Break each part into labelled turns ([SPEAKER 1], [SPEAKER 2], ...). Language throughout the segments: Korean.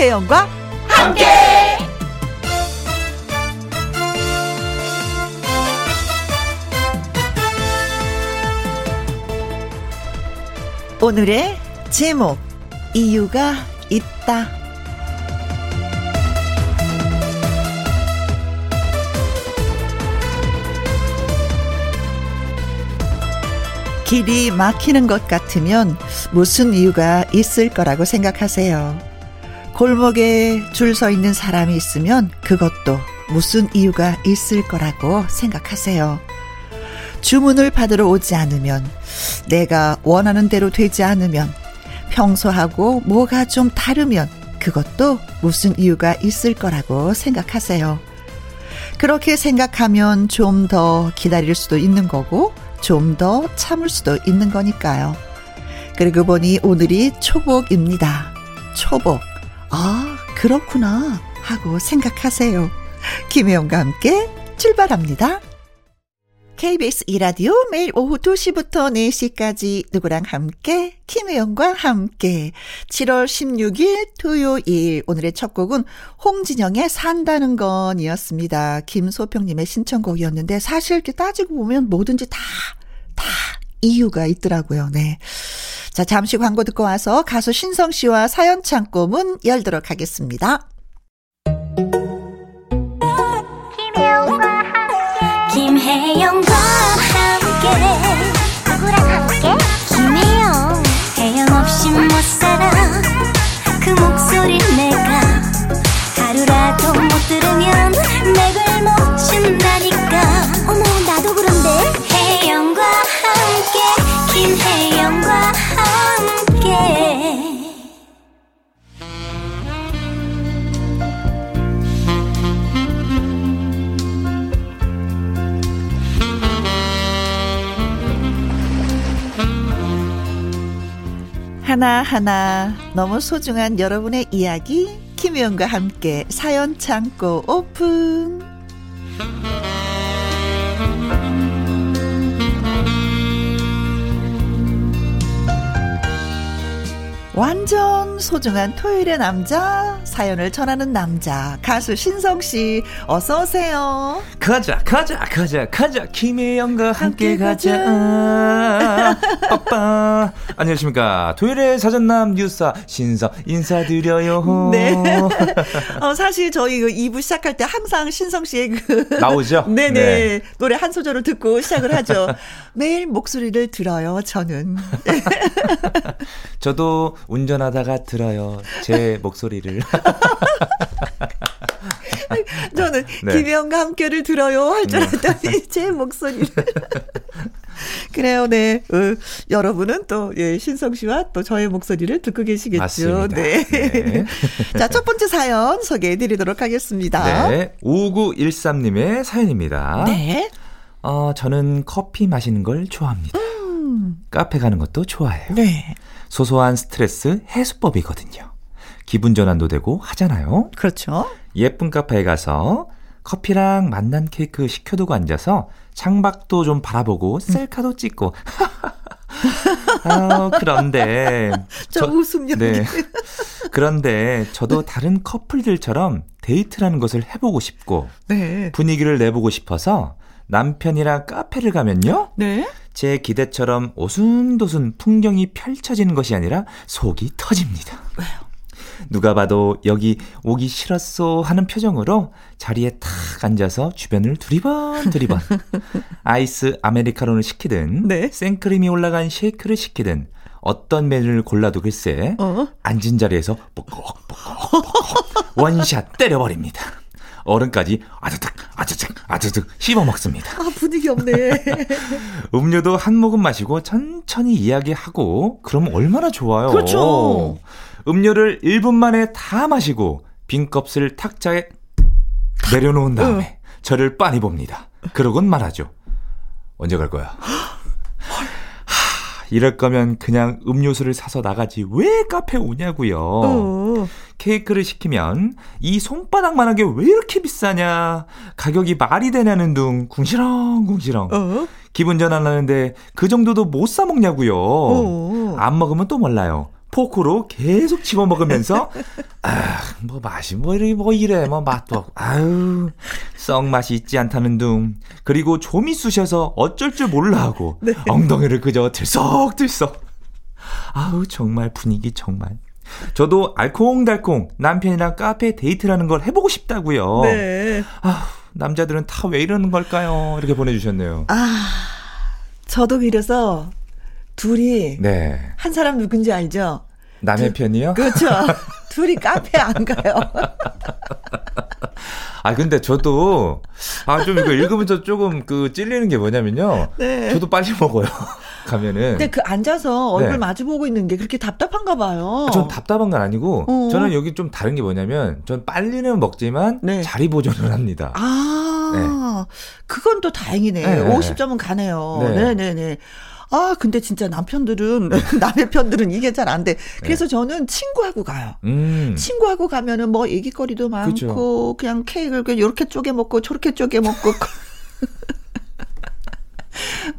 [SPEAKER 1] 김혜영과 함께. 오늘의 제목 이유가 있다. 길이 막히는 것 같으면 무슨 이유가 있을 거라고 생각하세요. 골목에 줄 서 있는 사람이 있으면 그것도 무슨 이유가 있을 거라고 생각하세요. 주문을 받으러 오지 않으면, 내가 원하는 대로 되지 않으면, 평소하고 뭐가 좀 다르면 그것도 무슨 이유가 있을 거라고 생각하세요. 그렇게 생각하면 좀 더 기다릴 수도 있는 거고, 좀 더 참을 수도 있는 거니까요. 그리고 보니 오늘이 초복입니다. 초복. 아, 그렇구나. 하고 생각하세요. 김혜영과 함께 출발합니다. KBS 이라디오 매일 오후 2시부터 4시까지 누구랑 함께 김혜영과 함께 7월 16일 토요일 오늘의 첫 곡은 홍진영의 산다는 건이었습니다. 김소평님의 신청곡이었는데 사실 이렇게 따지고 보면 뭐든지 다, 다 이유가 있더라고요. 네. 자, 잠시 광고 듣고 와서 가수 신성 씨와 사연 창고 문 열도록 하겠습니다. 김혜영과 김혜영과 하나하나 너무 소중한 여러분의 이야기 김혜영과 함께 사연 창고 오픈 완전 소중한 토요일의 남자 사연을 전하는 남자 가수 신성 씨 어서 오세요.
[SPEAKER 2] 가자 가자 가자 가자 김혜영과 함께, 함께 가자. 빠빠 안녕하십니까 토요일의 사전남 뉴스 신성 인사드려요. 네.
[SPEAKER 1] 어, 사실 저희 2부 그 시작할 때 항상 신성 씨의 그
[SPEAKER 2] 나오죠.
[SPEAKER 1] 네네 네. 노래 한 소절을 듣고 시작을 하죠. 매일 목소리를 들어요 저는.
[SPEAKER 2] 저도 운전하다가 들어요. 제 목소리를.
[SPEAKER 1] 저는 네. 김혜영과 함께를 들어요 할줄 네. 알았더니 제 목소리를. 그래요, 네. 어, 여러분은 또, 예, 신성 씨와 또 저의 목소리를 듣고 계시겠죠.
[SPEAKER 2] 맞습니다. 네. 네.
[SPEAKER 1] 자, 첫 번째 사연 소개해 드리도록 하겠습니다.
[SPEAKER 2] 네. 5913님의 사연입니다. 네. 어, 저는 커피 마시는 걸 좋아합니다. 음. 카페 가는 것도 좋아해요. 네. 소소한 스트레스 해소법이거든요. 기분 전환도 되고 하잖아요.
[SPEAKER 1] 그렇죠.
[SPEAKER 2] 예쁜 카페에 가서 커피랑 맛난 케이크 시켜두고 앉아서 창밖도 좀 바라보고 음. 셀카도 찍고. 아, 그런데
[SPEAKER 1] 저, 저 웃음 연기. 네.
[SPEAKER 2] 그런데 저도 다른 커플들처럼 데이트라는 것을 해보고 싶고 네. 분위기를 내보고 싶어서 남편이랑 카페를 가면요. 네. 제 기대처럼 오순도순 풍경이 펼쳐지는 것이 아니라 속이 터집니다. 왜요? 누가 봐도 여기 오기 싫었어 하는 표정으로 자리에 탁 앉아서 주변을 두리번 두리번 아이스 아메리카노를 시키든 네. 생크림이 올라간 쉐이크를 시키든 어떤 메뉴를 골라도 글쎄 어? 앉은 자리에서 뻑뻑뻑뻑 원샷 때려버립니다. 얼음까지 아드득 아드득 아드득 씹어 먹습니다.
[SPEAKER 1] 아 분위기 없네.
[SPEAKER 2] 음료도 한 모금 마시고 천천히 이야기하고 그러면 얼마나 좋아요.
[SPEAKER 1] 그렇죠.
[SPEAKER 2] 음료를 1분 만에 다 마시고 빈 껍을 탁자에 내려놓은 다음에 응. 저를 빤히 봅니다. 그러곤 말하죠. 언제 갈 거야? 이럴 거면 그냥 음료수를 사서 나가지 왜 카페 오냐고요. 어. 케이크를 시키면 이 손바닥만한 게왜 이렇게 비싸냐. 가격이 말이 되냐는 둥 궁시렁 궁시렁. 어. 기분 전환하는데 그 정도도 못 사 먹냐고요. 어. 안 먹으면 또 몰라요. 포크로 계속 집어 먹으면서 아, 뭐 맛이 뭐 이래 뭐 이래 뭐 맛도 아유 썩 맛이 있지 않다는 둥 그리고 좀이 쑤셔서 어쩔 줄 몰라 하고 네. 엉덩이를 그저 들썩들썩 아우 정말 분위기 정말 저도 알콩달콩 남편이랑 카페 데이트라는 걸 해보고 싶다고요. 네. 아 남자들은 다 왜 이러는 걸까요? 이렇게 보내주셨네요.
[SPEAKER 1] 아 저도 그래서 둘이 네. 한 사람 누군지 알죠?
[SPEAKER 2] 남의 두, 편이요?
[SPEAKER 1] 그렇죠. 둘이 카페 안 가요.
[SPEAKER 2] 아 근데 저도 아 좀 이거 읽으면서 조금 그 찔리는 게 뭐냐면요. 네. 저도 빨리 먹어요. 가면은.
[SPEAKER 1] 근데 그 앉아서 얼굴 네. 마주 보고 있는 게 그렇게 답답한가 봐요.
[SPEAKER 2] 전 답답한 건 아니고 어. 저는 여기 좀 다른 게 뭐냐면 전 빨리는 먹지만 네. 자리 보존을 합니다.
[SPEAKER 1] 아, 네. 그건 또 다행이네. 네. 50점은 가네요. 네, 네, 네. 아, 근데 진짜 남편들은, 네. 남의 편들은 이게 잘 안 돼. 그래서 네. 저는 친구하고 가요. 음. 친구하고 가면은 뭐 얘기거리도 많고, 그쵸. 그냥 케이크를 그냥 요렇게 쪼개 먹고, 저렇게 쪼개 먹고.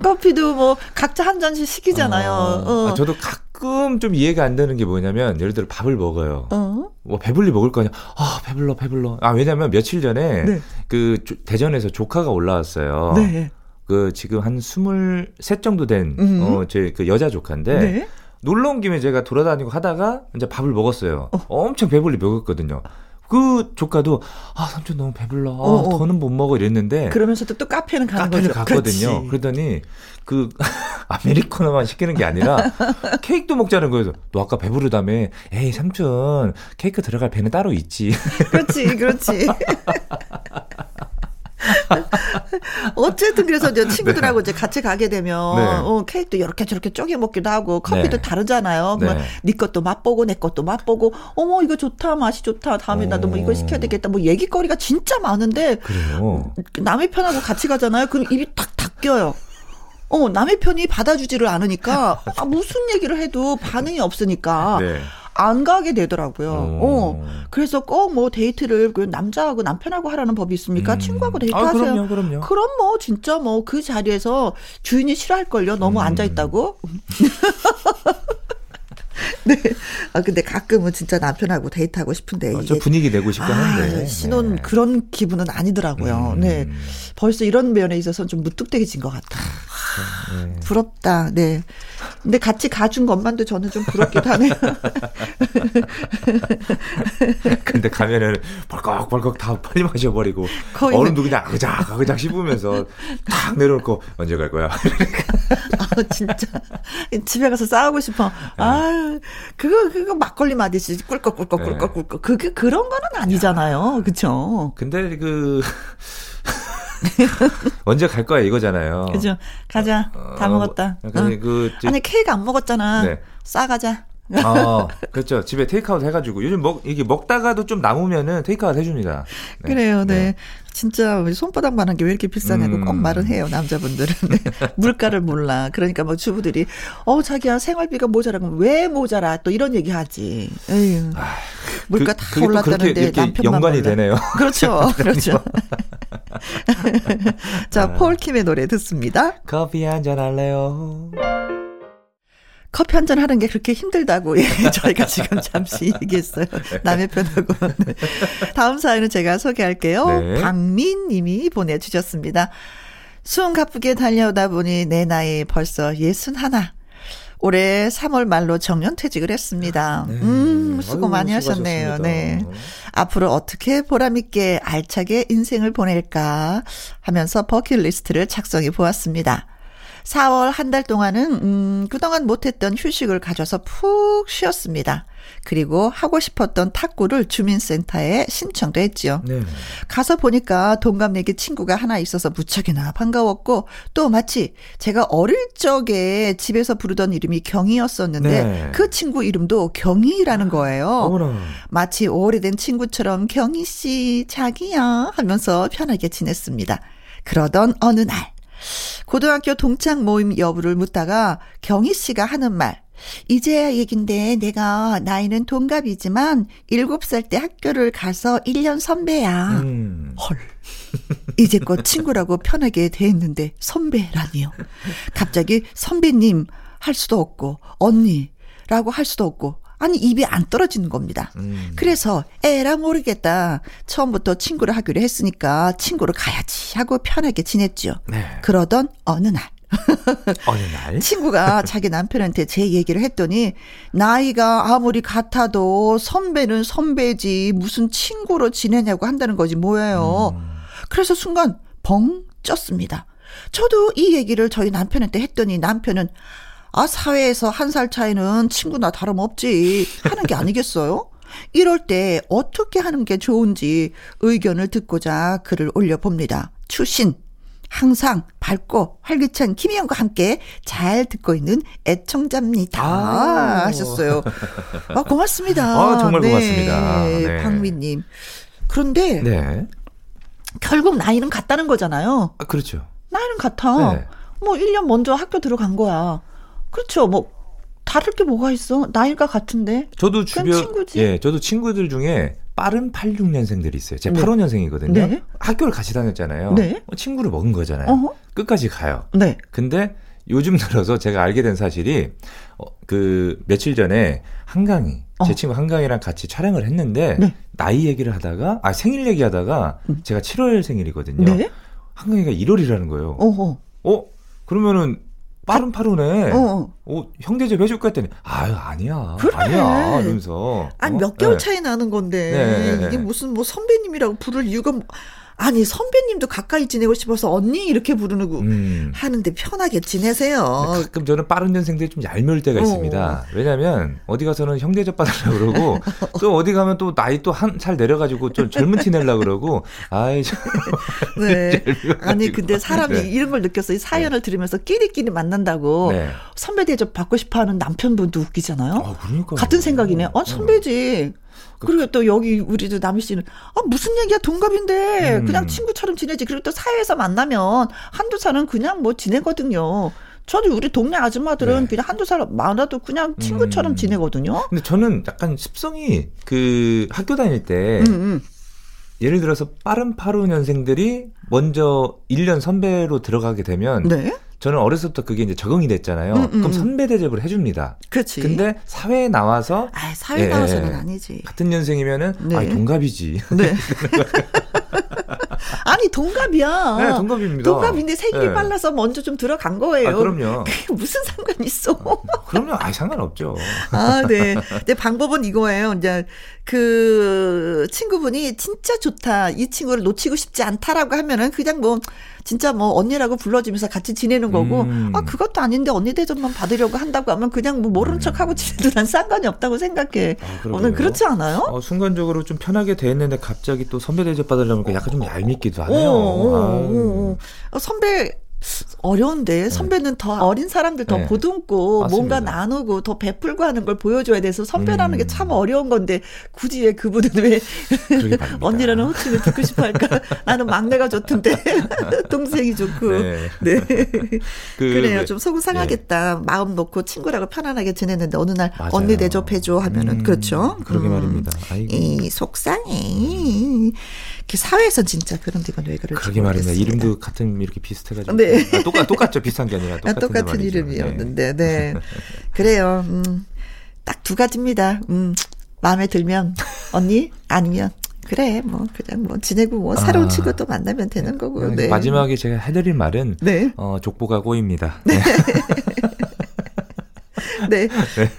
[SPEAKER 1] 커피도 뭐 각자 한 잔씩 시키잖아요. 어.
[SPEAKER 2] 어. 아, 저도 가끔 좀 이해가 안 되는 게 뭐냐면 예를 들어 밥을 먹어요. 어? 뭐 배불리 먹을 거냐? 아 배불러 배불러. 아 왜냐면 며칠 전에 네. 그 대전에서 조카가 올라왔어요. 네. 그 지금 한 스물 셋 정도 된 음. 어제 그 여자 조카인데 네. 놀러 온 김에 제가 돌아다니고 하다가 이제 밥을 먹었어요. 어. 엄청 배불리 먹었거든요. 그 조카도 아 삼촌 너무 배불러 아, 어, 어. 더는 못 먹어 이랬는데
[SPEAKER 1] 그러면서도 또 카페는 가는
[SPEAKER 2] 카페를 거죠. 갔거든요. 그렇지. 그러더니 그 아메리카노만 시키는 게 아니라 케이크도 먹자는 거예요. 너 아까 배부르다며 에이 삼촌 케이크 들어갈 배는 따로 있지.
[SPEAKER 1] 그렇지 그렇지. 어쨌든 그래서 이제 친구들하고 네. 이제 같이 가게 되면 네. 어, 케이크도 이렇게 저렇게 쪼개 먹기도 하고 커피도 네. 다르잖아요. 네. 네 것도 맛보고 내 것도 맛보고 어머 이거 좋다 맛이 좋다 다음에 나도 뭐 이거 시켜야 되겠다 뭐 얘기거리가 진짜 많은데 그래요. 남의 편하고 같이 가잖아요. 그럼 입이 탁 닫혀요. 어, 남의 편이 받아주지를 않으니까, 아, 무슨 얘기를 해도 반응이 없으니까. 네. 안 가게 되더라고요. 어. 그래서 꼭 뭐 데이트를 그 남자하고 남편하고 하라는 법이 있습니까? 음. 친구하고 데이트 아, 하세요.
[SPEAKER 2] 그럼요, 그럼요.
[SPEAKER 1] 그럼 뭐 진짜 뭐 그 자리에서 주인이 싫어할 걸요. 너무 음. 앉아 있다고. 네. 아 근데 가끔은 진짜 남편하고 데이트하고 싶은데
[SPEAKER 2] 어, 저 분위기 내고 싶긴 한데
[SPEAKER 1] 아, 신혼 네. 그런 기분은 아니더라고요. 음. 네. 벌써 이런 면에 있어서 좀 무뚝뚝해진 것 같아요. 네. 부럽다. 네. 근데 같이 가준 것만도 저는 좀 부럽기도 하네요.
[SPEAKER 2] 근데 가면은 벌컥벌컥 다 빨리 마셔버리고 얼음도 그냥 아그작 아그작 씹으면서 탁 내려올 거 언제 갈 거야?
[SPEAKER 1] 아 진짜 집에 가서 싸우고 싶어. 네. 아 그거 그거 막걸리 마듯이 꿀꺽꿀꺽 꿀꺽 꿀꺽 그게 그런 거는 아니잖아요. 그렇죠?
[SPEAKER 2] 근데 그 언제 갈 거야 이거잖아요.
[SPEAKER 1] 그죠. 가자. 어, 다 먹었다. 어, 어. 그, 저, 아니 케이크 안 먹었잖아. 네. 싸가자.
[SPEAKER 2] 아, 그렇죠. 집에 테이크아웃 해가지고 요즘 먹 이게 먹다가도 좀 남으면은 테이크아웃 해줍니다.
[SPEAKER 1] 네. 그래요, 네. 네. 진짜 손바닥만한 게 왜 이렇게 비싸냐고 음. 꼭 말은 해요 남자분들은 네. 물가를 몰라. 그러니까 뭐 주부들이 어 자기야 생활비가 모자라면 왜 모자라 또 이런 얘기하지. 에휴. 아, 물가 그, 다 올랐다는데 남편만
[SPEAKER 2] 연관이 몰라. 되네요.
[SPEAKER 1] 그렇죠, 그렇죠. 자, 아. 폴킴의 노래 듣습니다.
[SPEAKER 2] 커피 한 잔 할래요?
[SPEAKER 1] 커피 한 잔 하는 게 그렇게 힘들다고 예, 저희가 지금 잠시 얘기했어요. 남의 편하고. 네. 다음 사연은 제가 소개할게요. 네. 박민 님이 보내주셨습니다. 수은 가쁘게 달려오다 보니 내 나이 벌써 예순 하나. 올해 3월 말로 정년 퇴직을 했습니다. 네. 음, 수고 아유, 많이 하셨네요. 네. 앞으로 어떻게 보람있게 알차게 인생을 보낼까 하면서 버킷리스트를 작성해 보았습니다. 4월 한 달 동안은 음 그동안 못했던 휴식을 가져서 푹 쉬었습니다. 그리고 하고 싶었던 탁구를 주민센터에 신청도 했지요. 네. 가서 보니까 동갑내기 친구가 하나 있어서 무척이나 반가웠고 또 마치 제가 어릴 적에 집에서 부르던 이름이 경이였었는데 네. 그 친구 이름도 경이라는 거예요. 어머나. 마치 오래된 친구처럼 경이 씨 자기야 하면서 편하게 지냈습니다. 그러던 어느 날 고등학교 동창 모임 여부를 묻다가 경희 씨가 하는 말. 이제야 얘긴데 내가 나이는 동갑이지만 7살 때 학교를 가서 1년 선배야. 음. 헐. 이제껏 친구라고 편하게 대했는데 선배라니요. 갑자기 선배님 할 수도 없고 언니라고 할 수도 없고 아니 입이 안 떨어지는 겁니다. 음. 그래서 에라 모르겠다. 처음부터 친구를 하기로 했으니까 친구를 가야지 하고 편하게 지냈죠. 네. 그러던 어느 날
[SPEAKER 2] 어느 날
[SPEAKER 1] 친구가 자기 남편한테 제 얘기를 했더니 나이가 아무리 같아도 선배는 선배지 무슨 친구로 지내냐고 한다는 거지 뭐예요. 음. 그래서 순간 벙 쪘습니다. 저도 이 얘기를 저희 남편한테 했더니 남편은 아, 사회에서 한 살 차이는 친구나 다름없지 하는 게 아니겠어요? 이럴 때 어떻게 하는 게 좋은지 의견을 듣고자 글을 올려봅니다. 추신. 항상 밝고 활기찬 김희영과 함께 잘 듣고 있는 애청자입니다. 아, 하셨어요. 아, 고맙습니다.
[SPEAKER 2] 아, 정말 네. 고맙습니다.
[SPEAKER 1] 네. 박미님. 그런데 네. 결국 나이는 같다는 거잖아요.
[SPEAKER 2] 아, 그렇죠.
[SPEAKER 1] 나이는 같아. 네. 뭐 1년 먼저 학교 들어간 거야. 그렇죠. 뭐 다를 게 뭐가 있어? 나이가 같은데.
[SPEAKER 2] 저도 주변 친구지. 예, 저도 친구들 중에 빠른 86년생들이 있어요. 제가 네. 85년생이거든요. 네. 학교를 같이 다녔잖아요. 네. 어, 친구를 먹은 거잖아요. 어허. 끝까지 가요. 네. 근데 요즘 들어서 제가 알게 된 사실이 어, 그 며칠 전에 한강이 어. 제 친구 한강이랑 같이 촬영을 했는데 네. 나이 얘기를 하다가 아 생일 얘기하다가 음. 제가 7월 생일이거든요. 네. 한강이가 1월이라는 거예요. 어허. 어 그러면은 빠른 파루네. 어, 어. 어 형제 좀 해줄까 했더니 아유 아니야. 그래. 아니야. 이러면서.
[SPEAKER 1] 아니 어? 몇 개월 네. 차이 나는 건데 네, 네, 이게 무슨 뭐 선배님이라고 부를 이유가 뭐 아니 선배님도 가까이 지내고 싶어서 언니 이렇게 부르는 거 음. 하는데 편하게 지내세요.
[SPEAKER 2] 가끔 저는 빠른 년생들이 좀 얄미울 때가 어. 있습니다. 왜냐하면 어디 가서는 형제접 받으려고 그러고 또 어디 가면 또 나이 또 한 살 내려가지고 좀 젊은 티 내려고 그러고 아이
[SPEAKER 1] 네. 아니 근데 사람이 네. 이런 걸 느꼈어요. 사연을 네. 들으면서 끼리끼리 만난다고 네. 선배 대접 받고 싶어하는 남편분도 웃기잖아요. 아, 같은 생각이네. 어 선배지. 그리고 또 여기 우리도 남희 씨는 아 무슨 얘기야 동갑인데 음. 그냥 친구처럼 지내지. 그리고 또 사회에서 만나면 한두 살은 그냥 뭐 지내거든요. 저는 우리 동네 아줌마들은 네. 그냥 한두 살 많아도 그냥 친구처럼 음. 지내거든요.
[SPEAKER 2] 근데 저는 약간 습성이 그 학교 다닐 때 음, 음. 예를 들어서 빠른 85년생들이 먼저 1년 선배로 들어가게 되면 네? 저는 어렸을 때 그게 이제 적응이 됐잖아요. 음, 음, 그럼 음. 선배 대접을 해줍니다.
[SPEAKER 1] 그렇지.
[SPEAKER 2] 근데 사회에 나와서
[SPEAKER 1] 아, 사회 에 나와서는 예, 아니지.
[SPEAKER 2] 같은 년생이면은 네. 아, 동갑이지. 네.
[SPEAKER 1] 아니 동갑이야.
[SPEAKER 2] 네, 동갑입니다.
[SPEAKER 1] 동갑인데 생일이 네. 빨라서 먼저 좀 들어간 거예요. 아,
[SPEAKER 2] 그럼요.
[SPEAKER 1] 그게 무슨 상관 있어?
[SPEAKER 2] 그럼요. 아, 상관없죠.
[SPEAKER 1] 아, 네. 근데 방법은 이거예요. 이제 그 친구분이 진짜 좋다. 이 친구를 놓치고 싶지 않다라고 하면은 그냥 뭐 진짜 뭐 언니라고 불러주면서 같이 지내는 거고 음. 아 그것도 아닌데 언니 대접만 받으려고 한다고 하면 그냥 뭐 모르는 음. 척 하고 지내도 난 상관이 없다고 생각해. 아, 오늘 그렇지 않아요?
[SPEAKER 2] 어, 순간적으로 좀 편하게 돼 있는데 갑자기 또 선배 대접 받으려면 약간 좀 얄밉기도 하네요. 오, 오, 오,
[SPEAKER 1] 어, 선배 어려운데 네. 선배는 네. 더 어린 사람들 더 네. 보듬고 맞습니다. 뭔가 나누고 더 베풀고 하는 걸 보여줘야 돼서 선배라는 음. 게참 어려운 건데 굳이 왜 그분은 왜 언니라는 호칭을 듣고 싶어 할까? 나는 막내가 좋던데 동생이 좋고 네, 네. 그, 그래요 좀 속은 상하겠다 네. 마음 놓고 친구라고 편안하게 지냈는데 어느 날 맞아요. 언니 대접해줘 하면은 음. 그렇죠.
[SPEAKER 2] 그러게 음. 말입니다.
[SPEAKER 1] 아이고. 이 속상해. 그 사회에서 진짜 그런 데가 왜 그럴지
[SPEAKER 2] 그러게 말입니다. 이름도 같은 이렇게 비슷해가지고 네. 아, 똑같 똑같죠 비슷한 게 아니라 똑같은, 아,
[SPEAKER 1] 똑같은 이름이었는데 네, 네. 그래요. 음, 딱 두 가지입니다. 음, 마음에 들면 언니 아니면 그래 뭐 그냥 뭐 지내고 뭐 새로운 아, 친구 또 만나면 되는 거고.
[SPEAKER 2] 네. 마지막에 제가 해드릴 말은 네. 어, 족보가 꼬입니다. 네.
[SPEAKER 1] 네.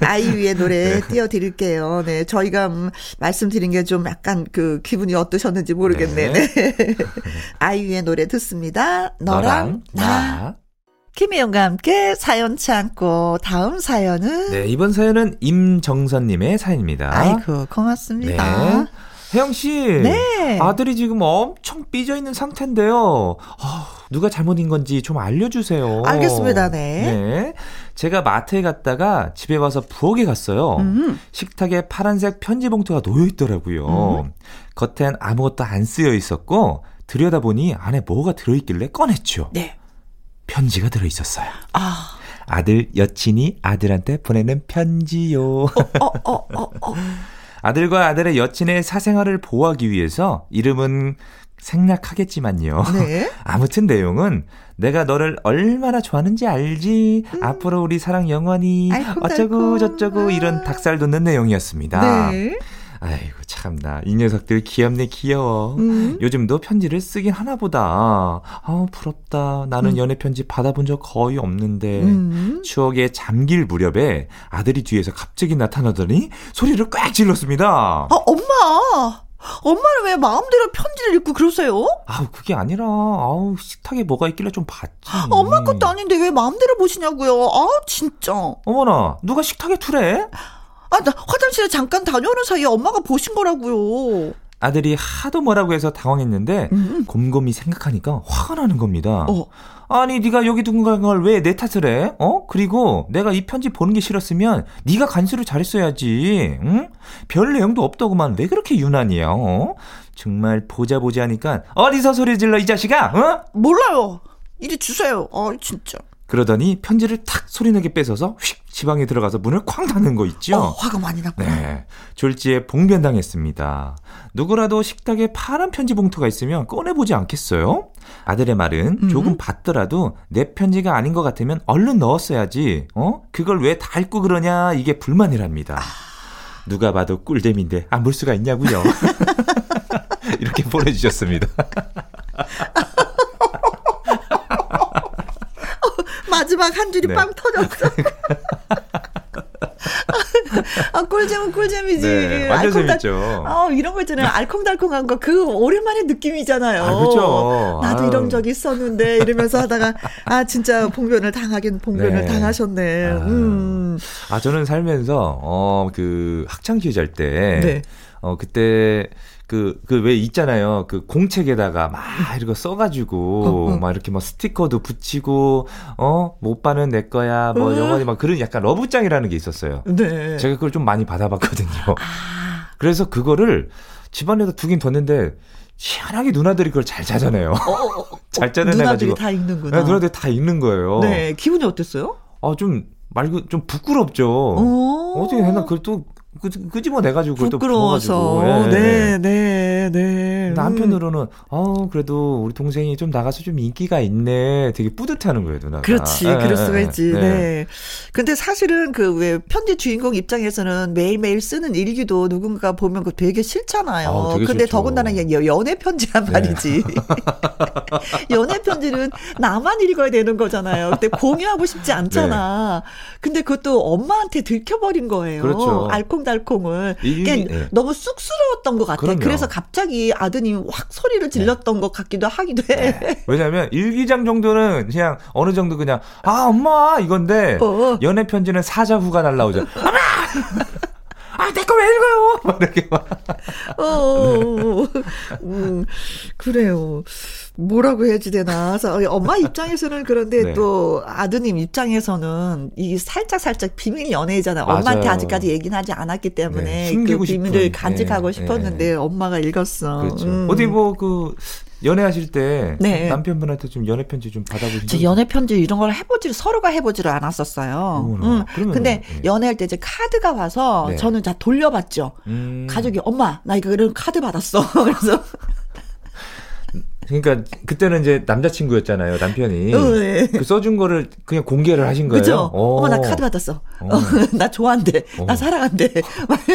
[SPEAKER 1] 아이유의 노래 네. 띄워드릴게요. 네. 저희가 음, 말씀드린 게 좀 약간 그 기분이 어떠셨는지 모르겠네. 네. 네. 아이유의 노래 듣습니다. 너랑, 너랑 나. 나. 김혜영과 함께 사연 참고 다음 사연은
[SPEAKER 2] 네 이번 사연은 임정선님의 사연입니다.
[SPEAKER 1] 아이고 고맙습니다.
[SPEAKER 2] 네. 혜영 씨, 네. 아들이 지금 엄청 삐져 있는 상태인데요. 아, 누가 잘못인 건지 좀 알려주세요.
[SPEAKER 1] 알겠습니다. 네.
[SPEAKER 2] 네. 제가 마트에 갔다가 집에 와서 부엌에 갔어요. 음. 식탁에 파란색 편지 봉투가 놓여 있더라고요. 음. 겉엔 아무것도 안 쓰여 있었고 들여다보니 안에 뭐가 들어있길래 꺼냈죠. 네. 편지가 들어 있었어요. 아. 아들 여친이 아들한테 보내는 편지요. 어, 어, 어, 어, 어. 아들과 아들의 여친의 사생활을 보호하기 위해서 이름은 생략하겠지만요. 네. 아무튼 내용은 내가 너를 얼마나 좋아하는지 알지. 음. 앞으로 우리 사랑 영원히 어쩌고 저쩌고 이런 닭살 돋는 내용이었습니다. 네. 아이고 참나 이 녀석들 귀엽네 귀여워. 음. 요즘도 편지를 쓰긴 하나 보다. 아 부럽다. 나는 음. 연애 편지 받아본 적 거의 없는데 음. 추억에 잠길 무렵에 아들이 뒤에서 갑자기 나타나더니 소리를 꽉 질렀습니다.
[SPEAKER 1] 아 엄마. 엄마는 왜 마음대로 편지를 읽고 그러세요?
[SPEAKER 2] 아우 그게 아니라 아우 식탁에 뭐가 있길래 좀 봤지.
[SPEAKER 1] 엄마 것도 아닌데 왜 마음대로 보시냐고요. 아 진짜.
[SPEAKER 2] 어머나 누가 식탁에 투래?
[SPEAKER 1] 아나 화장실에 잠깐 다녀오는 사이에 엄마가 보신 거라고요.
[SPEAKER 2] 아들이 하도 뭐라고 해서 당황했는데 음. 곰곰이 생각하니까 화가 나는 겁니다. 어. 아니 네가 여기 둔 걸 왜 내 탓을 해? 어? 그리고 내가 이 편지 보는 게 싫었으면 네가 간수를 잘했어야지. 응? 별 내용도 없더구만 왜 그렇게 유난이야? 어? 정말 보자 보자 하니까 어디서 소리 질러 이 자식아? 어?
[SPEAKER 1] 몰라요. 이리 주세요. 아 진짜.
[SPEAKER 2] 그러더니 편지를 탁 소리나게 뺏어서 휙 지방에 들어가서 문을 쾅 닫는 거 있죠? 어,
[SPEAKER 1] 화가 많이 났구나. 네.
[SPEAKER 2] 졸지에 봉변당했습니다. 누구라도 식탁에 파란 편지 봉투가 있으면 꺼내보지 않겠어요? 아들의 말은 음. 조금 받더라도 내 편지가 아닌 것 같으면 얼른 넣었어야지. 어? 그걸 왜 다 읽고 그러냐? 이게 불만이랍니다. 아... 누가 봐도 꿀잼인데 안 볼 수가 있냐고요. 이렇게 보내주셨습니다.
[SPEAKER 1] 마지막 한 줄이 네. 빵 터졌어. 아, 꿀잼은 꿀잼이지.
[SPEAKER 2] 네, 완전 알콩달... 재밌죠.
[SPEAKER 1] 아, 이런 거 있잖아요. 알콩달콩한 거. 그 오랜만에 느낌이잖아요. 아,
[SPEAKER 2] 그죠.
[SPEAKER 1] 나도 아 이런 적이 있었는데 이러면서 하다가 아, 진짜 봉변을 당하긴 봉변을 네. 당하셨네. 아, 음.
[SPEAKER 2] 아, 저는 살면서 어, 그 학창 시절 때 네. 어, 그때 그, 그 왜 있잖아요. 그 공책에다가 막 이렇게 써가지고, 어, 어. 막 이렇게 막 스티커도 붙이고, 어, 뭐 오빠는 내 거야, 뭐 어. 영원히 막 그런 약간 러브장이라는 게 있었어요. 네. 제가 그걸 좀 많이 받아봤거든요. 아. 그래서 그거를 집안에다 두긴 뒀는데, 희한하게 누나들이 그걸 잘 자잖아요. 어, 어, 어. 잘 짜내가지고.
[SPEAKER 1] 누나들이 다 읽는구나.
[SPEAKER 2] 네, 누나들이 다 읽는 거예요.
[SPEAKER 1] 네, 기분이 어땠어요?
[SPEAKER 2] 아, 좀, 말고 좀 부끄럽죠. 어떻게 했나 그걸 또 그, 끄집어 내가지고 그걸
[SPEAKER 1] 부끄러워서. 예. 네, 네, 네.
[SPEAKER 2] 한편으로는, 어, 그래도 우리 동생이 좀 나가서 좀 인기가 있네. 되게 뿌듯해하는 거예요, 누나가.
[SPEAKER 1] 그렇지, 네, 그럴 수가 있지. 네. 네. 근데 사실은 그 왜 편지 주인공 입장에서는 매일매일 쓰는 일기도 누군가 보면 그 되게 싫잖아요. 아, 되게 근데 싫죠. 더군다나 연애 편지란 네. 말이지. 연애 편지는 나만 읽어야 되는 거잖아요. 근데 공유하고 싶지 않잖아. 네. 근데 그것도 엄마한테 들켜버린 거예요. 그렇죠. 알콩 알콩달콩을. 이게 네. 너무 쑥스러웠던 것 같아. 그럼요. 그래서 갑자기 아드님 확 소리를 질렀던 네. 것 같기도 하기도 해. 네.
[SPEAKER 2] 왜냐하면 일기장 정도는 그냥 어느 정도 그냥 아 엄마 이건데 어. 연애 편지는 사자 후가 날라오죠. 엄마. 아, 내 거 왜 읽어요? 막 이렇게 막. 어, 어,
[SPEAKER 1] 어, 음, 그래요. 뭐라고 해야지 되나. 엄마 입장에서는 그런데 네. 또 아드님 입장에서는 이 살짝 살짝 비밀 연애잖아요. 엄마한테 아직까지 얘기는 하지 않았기 때문에 네, 그 비밀을 싶은. 간직하고 네. 싶었는데 네. 엄마가 읽었어.
[SPEAKER 2] 그렇죠. 음. 어디 뭐 그 연애하실 때 네. 남편분한테 좀 연애 편지 좀 받아보신 적?
[SPEAKER 1] 연애 편지 이런 걸 해보지를 서로가 해보지를 않았었어요. 음. 근데 네. 연애할 때 이제 카드가 와서 네. 저는 다 돌려봤죠. 음. 가족이 엄마 나 이거 이런 카드 받았어. 그래서
[SPEAKER 2] 그러니까 그때는 이제 남자친구였잖아요, 남편이. 어, 네. 그 써준 거를 그냥 공개를 하신 거예요.
[SPEAKER 1] 그죠? 어머 나 카드 받았어. 어. 나 좋아한대. 어. 나 사랑한대.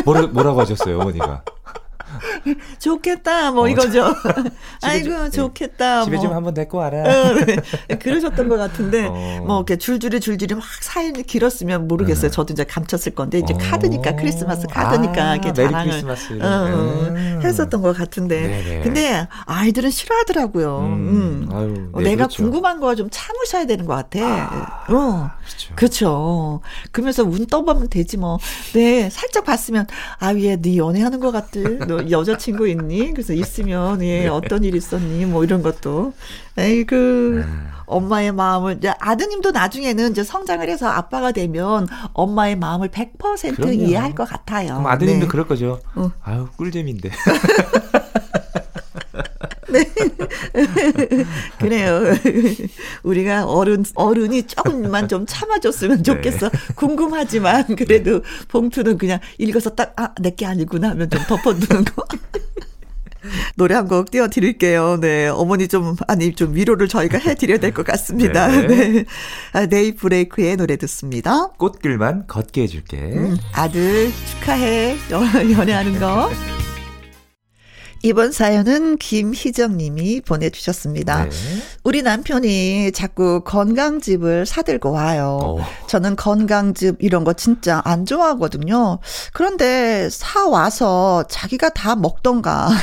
[SPEAKER 2] 뭐라, 뭐라고 하셨어요, 어머니가?
[SPEAKER 1] 좋겠다, 뭐 어, 이거죠. 아이고, 좀, 예. 좋겠다.
[SPEAKER 2] 집에 뭐. 좀 한번 데리고 와라. 어,
[SPEAKER 1] 네. 그러셨던 것 같은데, 어. 뭐, 이렇게 줄줄이 줄줄이 막 사연이 길었으면 모르겠어요. 네. 저도 이제 감췄을 건데, 이제 어. 카드니까, 크리스마스 카드니까, 아, 이렇게 자랑을
[SPEAKER 2] 크리스마스.
[SPEAKER 1] 어, 음. 했었던 것 같은데. 네네. 근데 아이들은 싫어하더라고요. 음. 음. 아유, 네, 내가 그렇죠. 궁금한 거 좀 참으셔야 되는 것 같아. 아, 어. 그렇죠. 그렇죠. 그러면서 운 떠보면 되지 뭐. 네, 살짝 봤으면, 아, 얘 네 연애하는 것 같들. 너 여자친구 있니? 그래서 있으면 예 네. 어떤 일 있었니? 뭐 이런 것도 에이그 네. 엄마의 마음을 이제 아드님도 나중에는 이제 성장을 해서 아빠가 되면 엄마의 마음을 100% 그럼요. 이해할 것 같아요.
[SPEAKER 2] 그럼 아드님도 네. 그럴 거죠. 어. 아유 꿀잼인데.
[SPEAKER 1] 네. 그래 미안해요. 우리가 어른, 어른이 조금만 좀 참아줬으면 좋겠어. 네. 궁금하지만, 그래도 봉투는 그냥 읽어서 딱, 아, 내 게 아니구나 하면 좀 덮어두는 거. 노래 한 곡 띄워드릴게요. 네. 어머니 좀, 아니, 좀 위로를 저희가 해드려야 될 것 같습니다. 네. 네. 아, 네이 브레이크의 노래 듣습니다.
[SPEAKER 2] 꽃길만 걷게 해줄게. 음,
[SPEAKER 1] 아들 축하해. 연애하는 거. 이번 사연은 김희정 님이 보내주셨습니다. 네. 우리 남편이 자꾸 건강즙을 사들고 와요. 오. 어. 저는 건강즙 이런 거 진짜 안 좋아하거든요. 그런데 사와서 자기가 다 먹던가.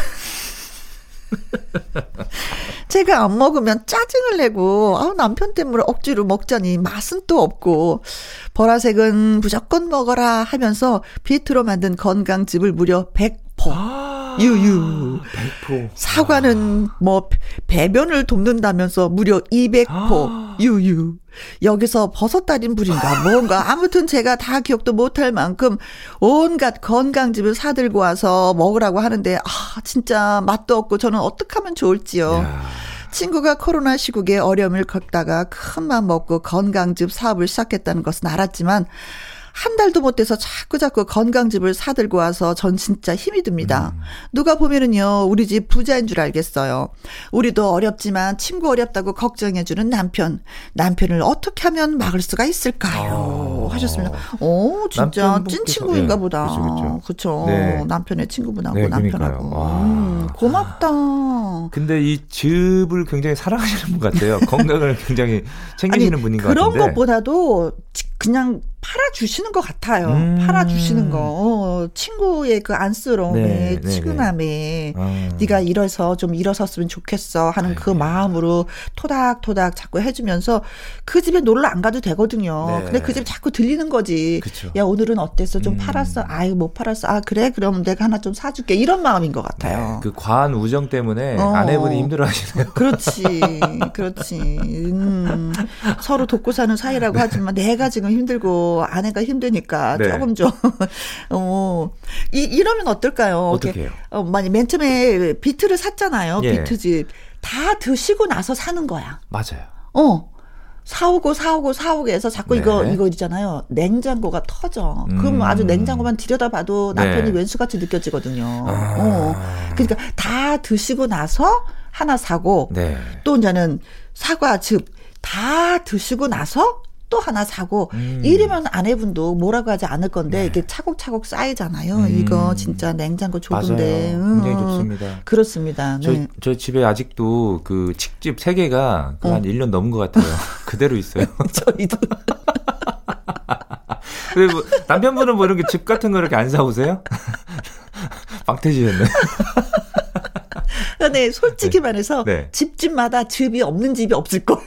[SPEAKER 1] 제가 안 먹으면 짜증을 내고, 아, 남편 때문에 억지로 먹자니 맛은 또 없고, 보라색은 무조건 먹어라 하면서 비트로 만든 건강즙을 무려 100포. 아. 유유. 100포. 사과는 뭐 배변을 돕는다면서 무려 200포. 아. 유유. 여기서 버섯 달인 불인가 뭔가 아무튼 제가 다 기억도 못할 만큼 온갖 건강즙을 사들고 와서 먹으라고 하는데 아 진짜 맛도 없고 저는 어떻게 하면 좋을지요. 야. 친구가 코로나 시국에 어려움을 겪다가 큰 맘 먹고 건강즙 사업을 시작했다는 것은 알았지만 한 달도 못 돼서 자꾸 자꾸 건강즙을 사들고 와서 전 진짜 힘이 듭니다. 음. 누가 보면은요, 우리 집 부자인 줄 알겠어요. 우리도 어렵지만 친구 어렵다고 걱정해주는 남편. 남편을 어떻게 하면 막을 수가 있을까요? 아. 하셨습니다. 오, 진짜 찐 친구인가 네. 보다. 그렇죠. 그쵸. 네. 남편의 친구분하고 네, 남편하고. 음, 고맙다.
[SPEAKER 2] 근데 이 즙을 굉장히 사랑하시는 분 같아요. 건강을 굉장히 챙기시는 아니, 분인 것
[SPEAKER 1] 같은데.
[SPEAKER 2] 그런
[SPEAKER 1] 것보다도 그냥 팔아주시는 것 같아요. 음. 팔아주시는 거. 어, 친구의 그 안쓰러움에, 네, 네 치근함에, 네, 네. 네가 일어서 좀 일어섰으면 좋겠어 하는 그 마음으로 토닥토닥 자꾸 해주면서 그 집에 놀러 안 가도 되거든요. 네. 근데 그 집에 자꾸 들리는 거지. 그쵸. 야, 오늘은 어땠어? 좀 음. 팔았어? 아유, 못 팔았어. 아, 그래? 그럼 내가 하나 좀 사줄게. 이런 마음인 것 같아요.
[SPEAKER 2] 네, 그 과한 우정 때문에 어. 아내분이 힘들어 하시네요.
[SPEAKER 1] 그렇지. 그렇지. 음, 서로 돕고 사는 사이라고 하지만 내가 지금 힘들고 아내가 힘드니까 네. 조금 좀, 어, 이, 이러면 어떨까요?
[SPEAKER 2] 어떻게 해요?
[SPEAKER 1] 어, 만약 맨 처음에 비트를 샀잖아요. 예. 비트집. 다 드시고 나서 사는 거야.
[SPEAKER 2] 맞아요.
[SPEAKER 1] 어. 사오고 사오고 사오고 해서 자꾸 네. 이거 이거 있잖아요. 냉장고가 터져. 음. 그럼 아주 냉장고만 들여다봐도 남편이 네. 왼수같이 느껴지거든요. 아. 어. 그러니까 다 드시고 나서 하나 사고 네. 또 이제는 사과즙 다 드시고 나서 또 하나 사고 음. 이러면 아내분도 뭐라고 하지 않을 건데 네. 이게 차곡차곡 쌓이잖아요. 음. 이거 진짜 냉장고 좁은데
[SPEAKER 2] 맞아요. 굉장히 음. 좋습니다.
[SPEAKER 1] 그렇습니다.
[SPEAKER 2] 네. 저, 저 집에 아직도 그 칡집 3개가 그 어. 한 1년 넘은 것 같아요. 그대로 있어요.
[SPEAKER 1] 저희도.
[SPEAKER 2] 그리고 남편분은 뭐 이렇게 집 같은 거 이렇게 안 사오세요? 빵태지셨네.
[SPEAKER 1] 네, 솔직히 네. 말해서 네. 집집마다 즙이 없는 집이 없을 거야.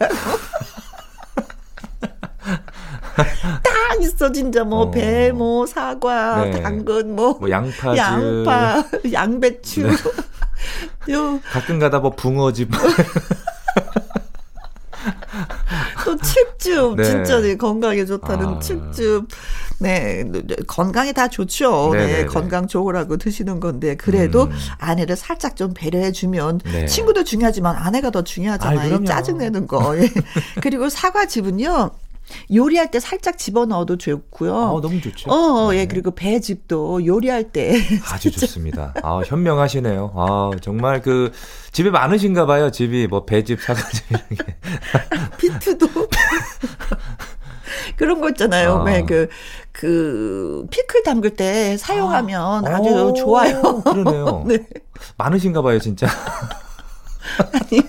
[SPEAKER 1] 딱 있어 진짜 뭐 배뭐 어. 뭐 사과 네. 당근 뭐,
[SPEAKER 2] 뭐 양파
[SPEAKER 1] 양파 양배추
[SPEAKER 2] 네. 요 가끔 가다 뭐 붕어즙
[SPEAKER 1] 또 칡즙 네. 진짜 네, 건강에 좋다는 아. 칡즙 네, 건강에 다 좋죠. 네, 네, 네, 건강 좋으라고 드시는 건데 그래도 음. 아내를 살짝 좀 배려해 주면 네. 친구도 중요하지만 아내가 더 중요하잖아요. 짜증 내는 거. 예. 그리고 사과즙은요. 요리할 때 살짝 집어넣어도 좋고요.
[SPEAKER 2] 어, 너무 좋죠.
[SPEAKER 1] 어, 네. 예, 그리고 배즙도 요리할 때.
[SPEAKER 2] 아주 좋습니다. 아, 현명하시네요. 아, 정말 그, 집에 많으신가 봐요. 집이 뭐 배즙, 사과즙 이런 게.
[SPEAKER 1] 비트도. 그런 거 있잖아요. 아. 왜 그, 그, 피클 담글 때 사용하면 아. 주 좋아요.
[SPEAKER 2] 그러네요. 네. 많으신가 봐요, 진짜.
[SPEAKER 1] 아니.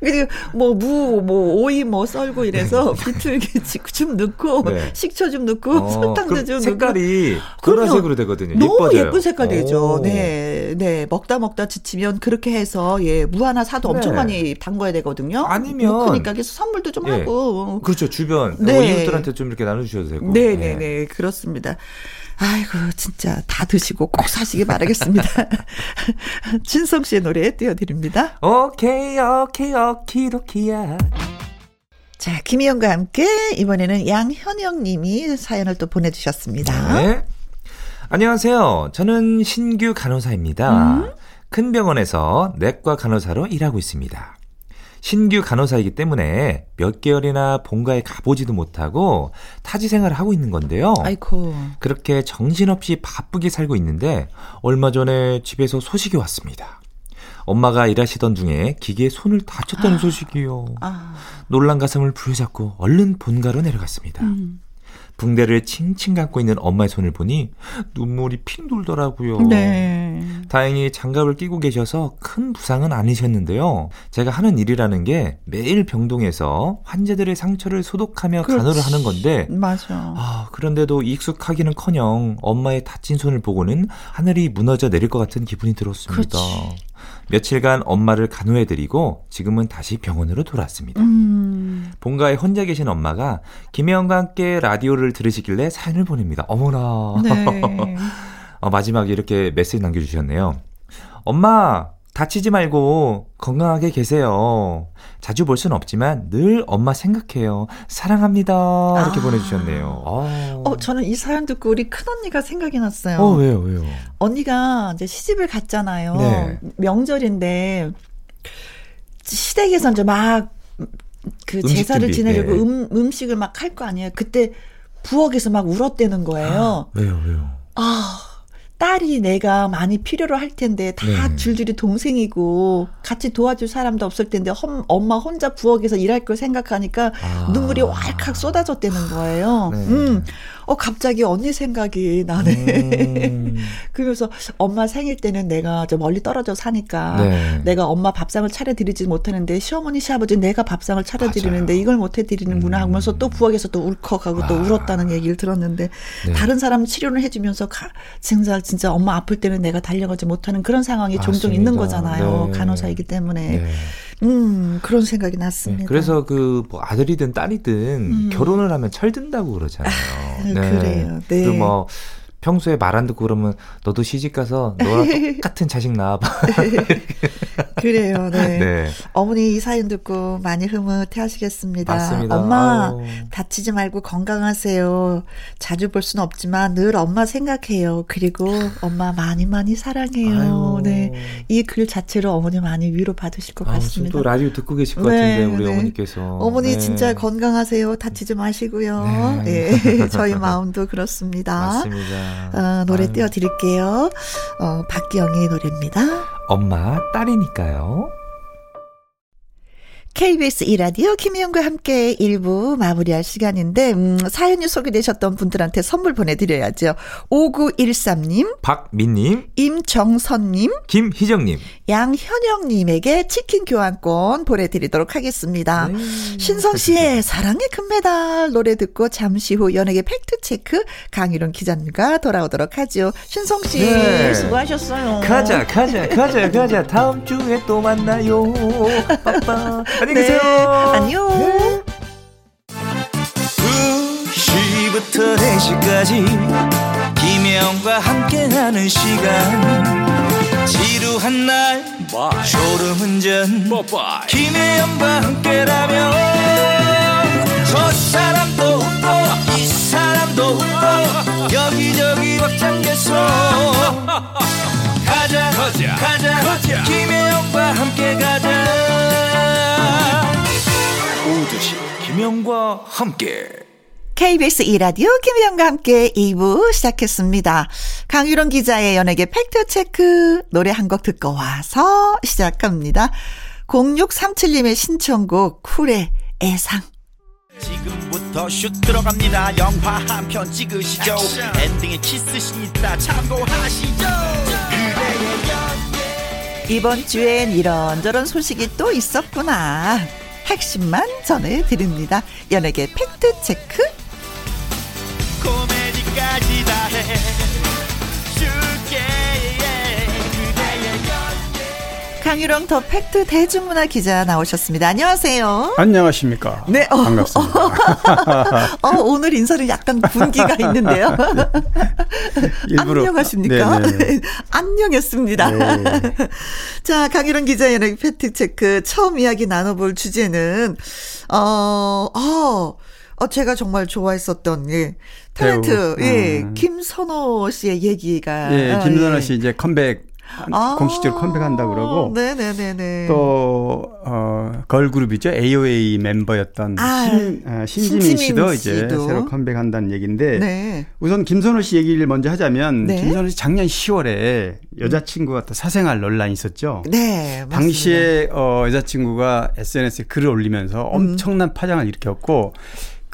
[SPEAKER 1] 그리고 뭐 무, 뭐 오이 뭐 썰고 이래서 네. 비틀기 좀 넣고 네. 식초 좀 넣고 어, 설탕도 좀
[SPEAKER 2] 색깔이 노란색으로 되거든요.
[SPEAKER 1] 너무
[SPEAKER 2] 예뻐져요.
[SPEAKER 1] 예쁜 색깔 되죠. 네, 네 먹다 먹다 지치면 그렇게 해서 예 무 하나 사도 네. 엄청 많이 담궈야 되거든요.
[SPEAKER 2] 아니면
[SPEAKER 1] 뭐 그러니까 그래서 선물도 좀 예. 하고
[SPEAKER 2] 그렇죠 주변 네. 뭐 이웃들한테 좀 이렇게 나눠주셔도 되고.
[SPEAKER 1] 네, 네. 네. 그렇습니다. 아이고 진짜 다 드시고 꼭 사시기 바라겠습니다. 진성 씨의 노래 띄워드립니다.
[SPEAKER 2] 오케이 오케이 오키도키야.
[SPEAKER 1] 자 김희영과 함께 이번에는 양현영님이 사연을 또 보내주셨습니다. 네.
[SPEAKER 2] 안녕하세요. 저는 신규 간호사입니다. 음? 큰 병원에서 내과 간호사로 일하고 있습니다. 신규 간호사이기 때문에 몇 개월이나 본가에 가보지도 못하고 타지 생활을 하고 있는 건데요.
[SPEAKER 1] 아이고.
[SPEAKER 2] 그렇게 정신없이 바쁘게 살고 있는데 얼마 전에 집에서 소식이 왔습니다. 엄마가 일하시던 중에 기계에 손을 다쳤다는 아. 소식이요. 아. 놀란 가슴을 부여잡고 얼른 본가로 내려갔습니다. 음. 붕대를 칭칭 감고 있는 엄마의 손을 보니 눈물이 핑 돌더라고요. 네. 다행히 장갑을 끼고 계셔서 큰 부상은 아니셨는데요. 제가 하는 일이라는 게 매일 병동에서 환자들의 상처를 소독하며 그렇지. 간호를 하는 건데
[SPEAKER 1] 맞아.
[SPEAKER 2] 아, 그런데도 익숙하기는커녕 엄마의 다친 손을 보고는 하늘이 무너져 내릴 것 같은 기분이 들었습니다. 그렇지. 며칠간 엄마를 간호해드리고 지금은 다시 병원으로 돌아왔습니다. 음. 본가에 혼자 계신 엄마가 김혜영과 함께 라디오를 들으시길래 사연을 보냅니다. 어머나. 네. 어, 마지막에 이렇게 메시지 남겨주셨네요. 엄마, 다치지 말고 건강하게 계세요. 자주 볼 수는 없지만 늘 엄마 생각해요. 사랑합니다. 이렇게 아. 보내주셨네요.
[SPEAKER 1] 아. 어, 저는 이 사연 듣고 우리 큰 언니가 생각이 났어요.
[SPEAKER 2] 어, 왜요, 왜요?
[SPEAKER 1] 언니가 이제 시집을 갔잖아요. 네. 명절인데, 시댁에서 이제 막, 그 제사를 지내려고 네. 음, 음식을 막 할 거 아니에요. 그때 부엌에서 막 울었대는 거예요.
[SPEAKER 2] 아, 왜요, 왜요?
[SPEAKER 1] 아, 딸이 내가 많이 필요로 할 텐데 다 네. 줄줄이 동생이고 같이 도와줄 사람도 없을 텐데 험, 엄마 혼자 부엌에서 일할 걸 생각하니까 아. 눈물이 왈칵 쏟아졌다는 거예요. 네. 음. 어 갑자기 언니 생각이 나네. 음. 그래서 엄마 생일 때는 내가 저 멀리 떨어져 사니까 네. 내가 엄마 밥상을 차려드리지 못하는데 시어머니 시아버지 내가 밥상을 차려드리는데 이걸 못해드리는구나 하면서 또 음. 부엌에서 또 울컥하고 아. 또 울었다는 얘기를 들었는데 네. 다른 사람 치료를 해주면서 가, 진짜 진짜 엄마 아플 때는 내가 달려가지 못하는 그런 상황이 맞습니다. 종종 있는 거잖아요. 네. 간호사이기 때문에. 네. 음, 그런 생각이 났습니다. 네,
[SPEAKER 2] 그래서 그 뭐 아들이든 딸이든 음. 결혼을 하면 철든다고 그러잖아요. 아,
[SPEAKER 1] 네. 그래요. 네.
[SPEAKER 2] 그뭐 평소에 말 안 듣고 그러면 너도 시집 가서 너랑 똑같은 자식 낳아봐.
[SPEAKER 1] 그래요, 네. 네. 어머니 이 사연 듣고 많이 흐뭇해 하시겠습니다.
[SPEAKER 2] 맞습니다.
[SPEAKER 1] 엄마, 아유. 다치지 말고 건강하세요. 자주 볼 수는 없지만 늘 엄마 생각해요. 그리고 엄마 많이 많이 사랑해요. 아유. 네. 이 글 자체로 어머니 많이 위로 받으실 것 아유, 같습니다.
[SPEAKER 2] 또 라디오 듣고 계실 것 네, 같은데, 우리 네. 어머니께서.
[SPEAKER 1] 어머니 네. 진짜 건강하세요. 다치지 마시고요. 네. 네. 저희 마음도 그렇습니다.
[SPEAKER 2] 맞습니다.
[SPEAKER 1] 어, 노래 띄워드릴게요. 어, 박기영의 노래입니다.
[SPEAKER 2] 엄마, 딸이니까요.
[SPEAKER 1] KBS 이라디오 김희영과 함께 1부 마무리할 시간인데 음, 사연이 소개되셨던 분들한테 선물 보내드려야죠. 5913님
[SPEAKER 2] 박민님
[SPEAKER 1] 임정선님
[SPEAKER 2] 김희정님
[SPEAKER 1] 양현영님에게 치킨 교환권 보내드리도록 하겠습니다. 네. 신성씨의 사랑의 금메달 노래 듣고 잠시 후 연예계 팩트체크 강유론 기자님과 돌아오도록 하죠. 신성씨 네. 수고하셨어요.
[SPEAKER 2] 가자 가자 가자 가자 다음 주에 또 만나요. 빠빠. 안녕히 계세요.
[SPEAKER 1] 네, 안녕. 네.
[SPEAKER 3] 2시부터 4시까지 김혜영과 함께하는 시간 지루한 날 Bye. 졸음운전 Bye. 김혜영과 함께라면 저 사람도 웃고 이 사람도 웃고 여기저기 벅장개소 가자 가자 가자, 가자. 김혜영과 함께 가자 김영과 함께
[SPEAKER 1] KBS 이라디오 김희영과 함께 2부 시작했습니다. 강유론 기자의 연예계 팩트체크 노래 한 곡 듣고 와서 시작합니다. 0637님의 신청곡 쿨의 애상
[SPEAKER 3] 지금부터 슛 들어갑니다. 영화 한 편 찍으시죠. 액션. 엔딩에 키스신 있다 참고하시죠.
[SPEAKER 1] 이번 주엔 이런저런 소식이 또 있었구나. 핵심만 전해드립니다. 연예계 팩트체크. 코미디까지 다 해. 강유령 더 팩트 대중문화 기자 나오셨습니다. 안녕하세요.
[SPEAKER 4] 안녕하십니까.
[SPEAKER 1] 네,
[SPEAKER 4] 어, 반갑습니다.
[SPEAKER 1] 어, 오늘 인사를 약간 분기가 있는데요. 일부러, 안녕하십니까? 네, 네, 네. 안녕했습니다. 네. 자, 강유령 기자의 팩트 체크 처음 이야기 나눠볼 주제는 어, 어. 어, 제가 정말 좋아했었던, 예, 탤런트, 배우. 예, 음. 김선호 씨의 얘기가.
[SPEAKER 4] 예, 김선호 씨 이제 컴백 아~ 공식적으로 컴백한다 그러고 네네네네. 또 어, 걸그룹이죠 AOA 멤버였던 아, 신, 어, 신지민 씨도, 이제 새로 컴백한다는 얘기인데 네. 우선 김선호 씨 얘기를 먼저 하자면 네. 김선호 씨 작년 10월에 여자친구가 또 사생활 논란이 있었죠. 네, 맞습니다. 당시에 어, 여자친구가 SNS에 글을 올리면서 엄청난 음. 파장을 일으켰고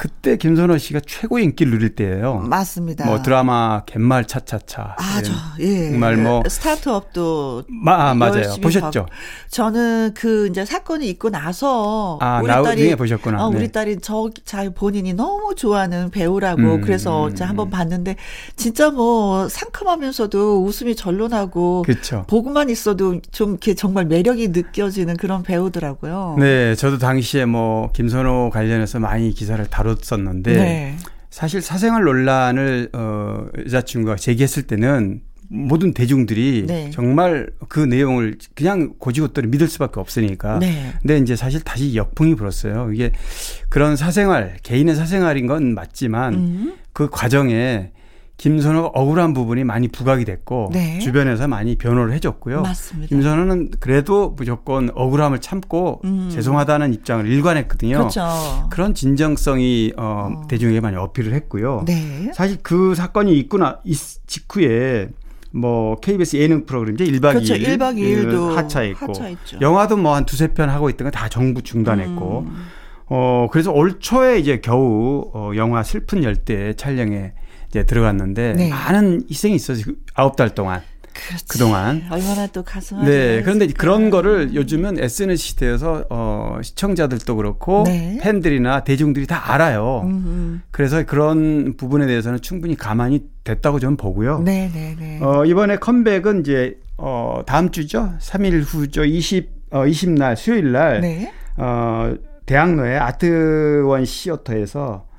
[SPEAKER 4] 그때 김선호 씨가 최고 인기를 누릴 때예요.
[SPEAKER 1] 맞습니다.
[SPEAKER 4] 뭐 드라마 갯말 차차차.
[SPEAKER 1] 아, 저, 예.
[SPEAKER 4] 정말 뭐
[SPEAKER 1] 스타트업도
[SPEAKER 4] 마, 아, 맞아요. 보셨죠? 봐.
[SPEAKER 1] 저는 그 이제 사건이 있고 나서
[SPEAKER 4] 아, 우리 딸이 보셨구나.
[SPEAKER 1] 어, 우리 네. 딸이 저 잘 본인이 너무 좋아하는 배우라고 음, 그래서 음, 한번 봤는데 진짜 뭐 상큼하면서도 웃음이 절로 나고 그쵸. 보고만 있어도 좀 이렇게 정말 매력이 느껴지는 그런 배우더라고요.
[SPEAKER 4] 네, 저도 당시에 뭐 김선호 관련해서 많이 기사를 다뤘 다뤘었는데 네. 사실 사생활 논란을 어 여자친구가 제기했을 때는 모든 대중들이 네. 정말 그 내용을 그냥 고지고대로 믿을 수밖에 없으니까. 네. 근데 이제 사실 다시 역풍이 불었어요. 이게 그런 사생활, 개인의 사생활인 건 맞지만 음. 그 과정에 김선호가 억울한 부분이 많이 부각이 됐고 네. 주변에서 많이 변호를 해줬고요. 맞습니다. 김선호는 그래도 무조건 억울함을 참고 음. 죄송하다는 입장을 일관했거든요. 그렇죠. 그런 진정성이 어, 어. 대중에게 많이 어필을 했고요. 네. 사실 그 사건이 있고 나 직후에 뭐 KBS 예능 프로그램이죠. 1박 그렇죠. 2일.
[SPEAKER 1] 1박 2일도
[SPEAKER 4] 하차했고 하차했죠. 영화도 뭐 한 두세 편 하고 있던 거다 정부 중단했고 음. 어 그래서 올 초에 이제 겨우 어 영화 슬픈 열대 촬영에 이제 들어갔는데 네. 많은 희생이 있어서 아홉 달 동안 그렇지. 그동안
[SPEAKER 1] 얼마나 또 가슴
[SPEAKER 4] 네 그런데 그런 거를 요즘은 SNS 시대에서 어 시청자들도 그렇고 네. 팬들이나 대중들이 다 알아요. 음음. 그래서 그런 부분에 대해서는 충분히 가만히 됐다고 저는 보고요. 네네네. 네, 네. 어 이번에 컴백은 이제 어 다음 주죠. 3일 후죠. 20 어, 20날 수요일 날 네. 어 대학로의 아트원 시어터에서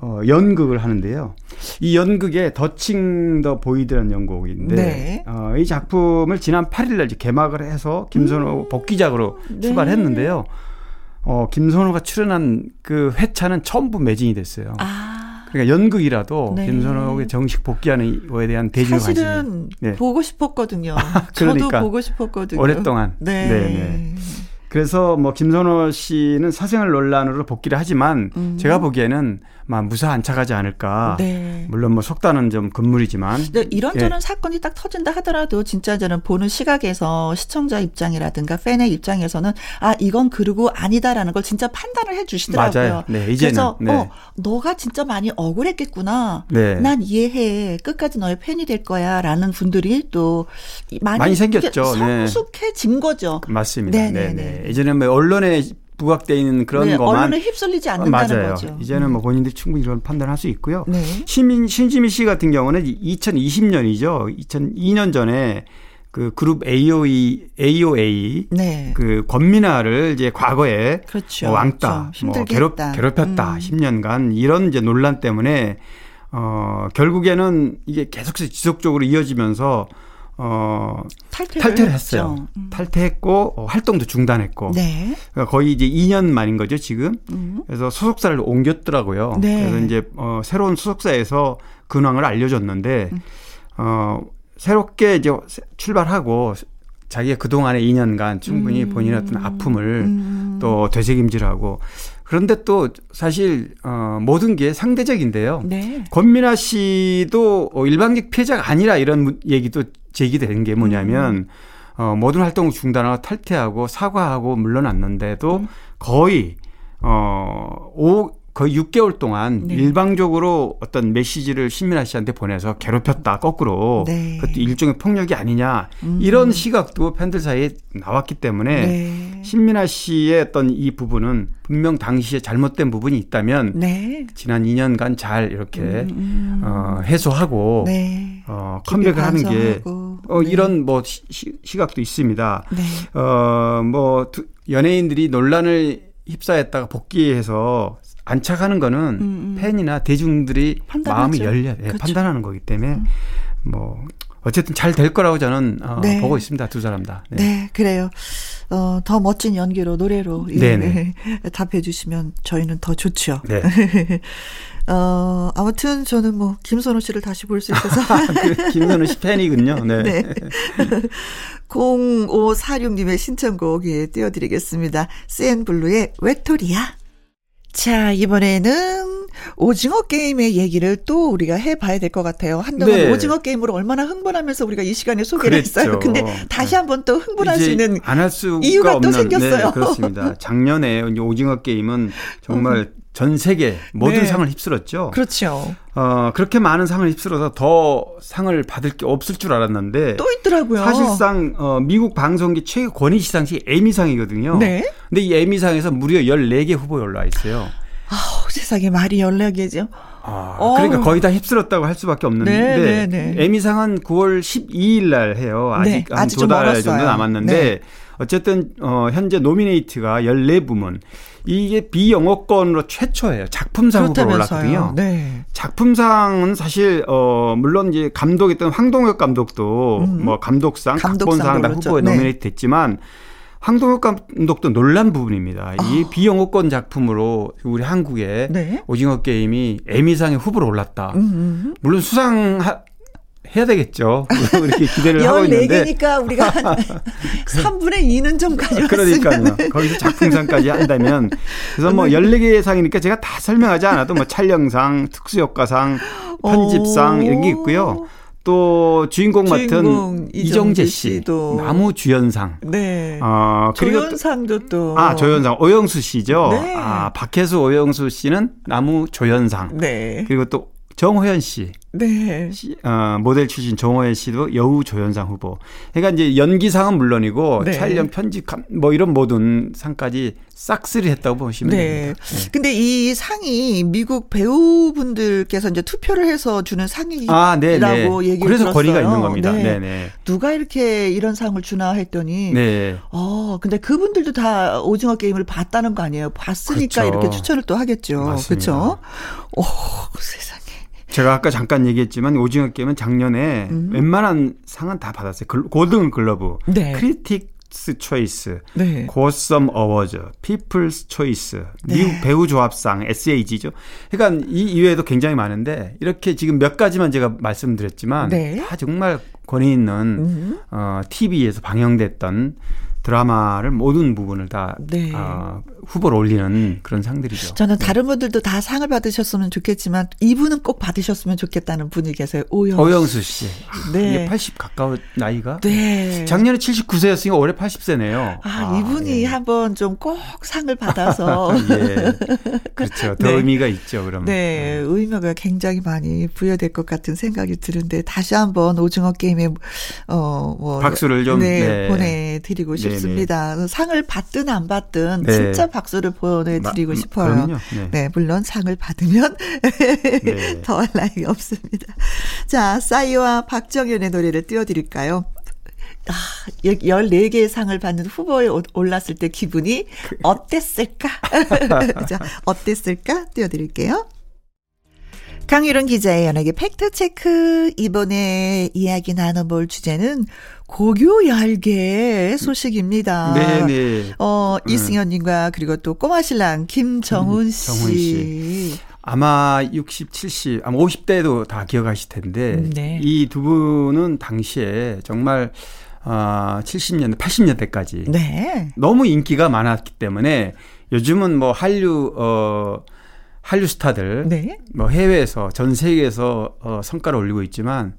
[SPEAKER 4] 어, 연극을 하는데요. 이 연극에 더칭 더 보이드라는 연극인데 네. 어, 이 작품을 지난 8일날 개막을 해서 김선호 음. 복귀작으로 네. 출발했는데요. 어, 김선호가 출연한 그 회차는 전부 매진이 됐어요. 아. 그러니까 연극이라도 네. 김선호가 정식 복귀하는 거에 대한 대중
[SPEAKER 1] 관심이 사실은 네. 보고 싶었거든요. 그러니까 저도 보고 싶었거든요.
[SPEAKER 4] 오랫동안. 네. 네. 네. 그래서 뭐 김선호 씨는 사생활 논란으로 복귀를 하지만 음. 제가 보기에는 막 무사 안착하지 않을까. 네. 물론 뭐 속단은 좀 금물이지만.
[SPEAKER 1] 이런저런 예. 사건이 딱 터진다 하더라도 진짜 저는 보는 시각에서 시청자 입장이라든가 팬의 입장에서는 아 이건 그러고 아니다라는 걸 진짜 판단을 해주시더라고요. 맞아요. 네, 이제는. 그래서 네. 어 너가 진짜 많이 억울했겠구나. 네. 난 이해해. 끝까지 너의 팬이 될 거야라는 분들이 또 많이,
[SPEAKER 4] 많이 생겼죠.
[SPEAKER 1] 네. 성숙해진 거죠.
[SPEAKER 4] 맞습니다. 네, 네. 네. 이제는 뭐 언론에 부각돼 있는 그런 네, 것만
[SPEAKER 1] 언론에 휩쓸리지 않는다는
[SPEAKER 4] 맞아요.
[SPEAKER 1] 거죠.
[SPEAKER 4] 이제는 뭐 음. 본인들이 충분히 이런 판단할 수 있고요. 네. 시민 신지미 씨 같은 경우는 2020년이죠. 2002년 전에 그 그룹 AOE, AOA 네. 그 권민아를 이제 과거에 그렇죠. 뭐 왕따, 뭐 괴롭 괴롭혔다 음. 10년간 이런 이제 논란 때문에 어 결국에는 이게 계속해서 지속적으로 이어지면서 어 탈퇴를, 탈퇴를 했어요. 음. 탈퇴했고 어, 활동도 중단했고 네. 그러니까 거의 이제 2년 만인 거죠 지금. 음. 그래서 소속사를 옮겼더라고요. 네. 그래서 이제 어, 새로운 소속사에서 근황을 알려줬는데 음. 어 새롭게 이제 출발하고 자기가 그동안의 2년간 충분히 음. 본인의 어떤 아픔을 음. 또 되새김질하고 그런데 또 사실 어 모든 게 상대적인데요. 네. 권민아 씨도 어, 일방적 피해자가 아니라 이런 얘기도 제기된 게 뭐냐면 음. 어 모든 활동을 중단하고 탈퇴하고 사과하고 물러났는데도 음. 거의 어 오, 거의 6개월 동안 네. 일방적으로 어떤 메시지를 신민아 씨한테 보내서 괴롭혔다 거꾸로 네. 그것도 일종의 폭력이 아니냐 음. 이런 시각도 팬들 사이에 나왔기 때문에 네. 신민아 씨의 어떤 이 부분은 분명 당시에 잘못된 부분이 있다면 네. 지난 2년간 잘 이렇게 음. 음. 어, 해소하고 네. 어, 컴백을 하는 게 어, 네. 이런 뭐 시, 시각도 있습니다. 어뭐 연예인들이 논란을 휩싸였다가 복귀해서 안착하는 거는 음, 음. 팬이나 대중들이 판단하죠. 마음이 열려 예, 그렇죠. 판단하는 거기 때문에 음. 뭐 어쨌든 잘 될 거라고 저는 어, 네. 보고 있습니다. 두 사람 다.
[SPEAKER 1] 네, 네 그래요. 어, 더 멋진 연기로 노래로 예, 답해 주시면 저희는 더 좋죠. 네. 어, 아무튼 저는 뭐 김선호 씨를 다시 볼 수 있어서
[SPEAKER 4] 그 김선호 씨 팬이군요. 네. 네.
[SPEAKER 1] 0546님의 신청곡 예, 띄워드리겠습니다. 센 블루의 외톨이야. 자, 이번에는 오징어 게임의 얘기를 또 우리가 해봐야 될 것 같아요. 한동안 네. 오징어 게임으로 얼마나 흥분하면서 우리가 이 시간에 소개를 그랬죠. 했어요. 근데 다시 한번 또 흥분할 수 있는
[SPEAKER 4] 안할 이유가 없는, 또 생겼어요. 네, 그렇습니다. 작년에 오징어 게임은 정말 전 세계 모든 네. 상을 휩쓸었죠.
[SPEAKER 1] 그렇죠.
[SPEAKER 4] 어, 그렇게 많은 상을 휩쓸어서 더 상을 받을 게 없을 줄 알았는데
[SPEAKER 1] 또 있더라고요.
[SPEAKER 4] 사실상 어, 미국 방송기 최고 권위 시상식 에미상이거든요. 네. 근데 이 에미상에서 무려 14개 후보에 올라와 있어요.
[SPEAKER 1] 아우, 세상에 말이 14개죠.
[SPEAKER 4] 아, 그러니까 거의 다 휩쓸었다고 할 수밖에 없는데 네, 네, 네. 에미상은 9월 12일 날 해요. 아직 네, 한두달 정도 남았는데 네. 어쨌든 어 현재 노미네이트가 14부문. 이게 비영어권으로 최초예요. 작품상 으로 올랐거든요. 네. 작품상은 사실 어 물론 이제 감독했던 황동혁 감독도 음. 뭐 감독상, 각본상 다 후보에 네. 노미네이트 됐지만 황동혁 감독도 놀란 부분입니다. 어. 이 아. 비영어권 작품으로 우리 한국의 네. 오징어 게임이 에미상에 후보로 올랐다. 음음. 물론 수상 해야 되겠죠. 이렇게 기대를 하고 있는데.
[SPEAKER 1] 14개니까 우리가 한 3분의 2는 좀 가져왔으면.
[SPEAKER 4] 그러니까요. 거기서 작품상까지 한다면. 그래서 뭐 14개 상이니까 제가 다 설명하지 않아도 뭐 촬영상, 특수효과상, 편집상 이런 게 있고요. 또 주인공, 주인공 맡은 이정재 씨도 나무 주연상.
[SPEAKER 1] 네. 어, 그리고 조연상도 또.
[SPEAKER 4] 아, 조연상. 오영수 씨죠. 네. 아, 박혜수 오영수 씨는 나무 조연상. 네. 그리고 또 정호연 씨. 네. 시, 어, 모델 출신 정호연 씨도 여우 조연상 후보. 그러니까 이제 연기상은 물론이고 네. 촬영 편집 뭐 이런 모든 상까지 싹쓸이 했다고 보시면 네. 됩니다.
[SPEAKER 1] 네. 근데 이 상이 미국 배우분들께서 이제 투표를 해서 주는 상이라고 아, 네, 네. 얘기를
[SPEAKER 4] 그래서
[SPEAKER 1] 들었어요.
[SPEAKER 4] 거리가 있는 겁니다. 네. 네.
[SPEAKER 1] 누가 이렇게 이런 상을 주나 했더니 네. 어, 근데 그분들도 다 오징어 게임을 봤다는 거 아니에요. 봤으니까 그렇죠. 이렇게 추천을 또 하겠죠. 그렇죠? 오, 세상에.
[SPEAKER 4] 제가 아까 잠깐 얘기했지만 오징어 게임은 작년에 음. 웬만한 상은 다 받았어요. 골든 글로브, 네. 크리틱스 초이스, 네. 고섬 어워즈, 피플스 초이스, 미국 네. 배우 조합상 SAG죠. 그러니까 이 이외에도 굉장히 많은데 이렇게 지금 몇 가지만 제가 말씀드렸지만 네. 다 정말 권위 있는 음. 어, TV에서 방영됐던 드라마를 모든 부문을 다 네. 어, 후보로 올리는 그런 상들이죠.
[SPEAKER 1] 저는 다른 분들도 다 상을 받으셨으면 좋겠지만 이분은 꼭 받으셨으면 좋겠다는 분이 계세요. 오영수,
[SPEAKER 4] 오영수 씨. 네. 80 가까운 나이가. 네. 작년에 79세였으니까 올해 80세네요.
[SPEAKER 1] 아, 아 이분이 예. 한번 좀 꼭 상을 받아서.
[SPEAKER 4] 예. 그렇죠. 더 네. 의미가 있죠. 그럼.
[SPEAKER 1] 네. 네. 의미가 굉장히 많이 부여될 것 같은 생각이 드는데 다시 한번 오징어 게임에 어뭐
[SPEAKER 4] 박수를 좀
[SPEAKER 1] 네, 네. 보내드리고 싶습니다. 싶습니다. 네네. 상을 받든 안 받든 네. 진짜 박수를 보내드리고 마, 싶어요. 네. 네. 물론 상을 받으면 네. 더할 나위 없습니다. 자, 싸이와 박정현의 노래를 띄워드릴까요? 아, 14개의 상을 받는 후보에 올랐을 때 기분이 그 어땠을까? 자, 어땠을까? 띄워드릴게요. 강유론 기자의 연예계 팩트체크. 이번에 이야기 나눠볼 주제는 고교 열계 소식입니다. 네네. 어, 음. 이승현님과 그리고 또 꼬마 신랑 김정훈 씨. 정훈 씨.
[SPEAKER 4] 아마 60, 70, 아마 50대도 다 기억하실 텐데 네. 이두 분은 당시에 정말 어, 70년대, 80년대까지 네. 너무 인기가 많았기 때문에 요즘은 뭐 한류 어 한류 스타들 네. 뭐 해외에서 전 세계에서 어 성과를 올리고 있지만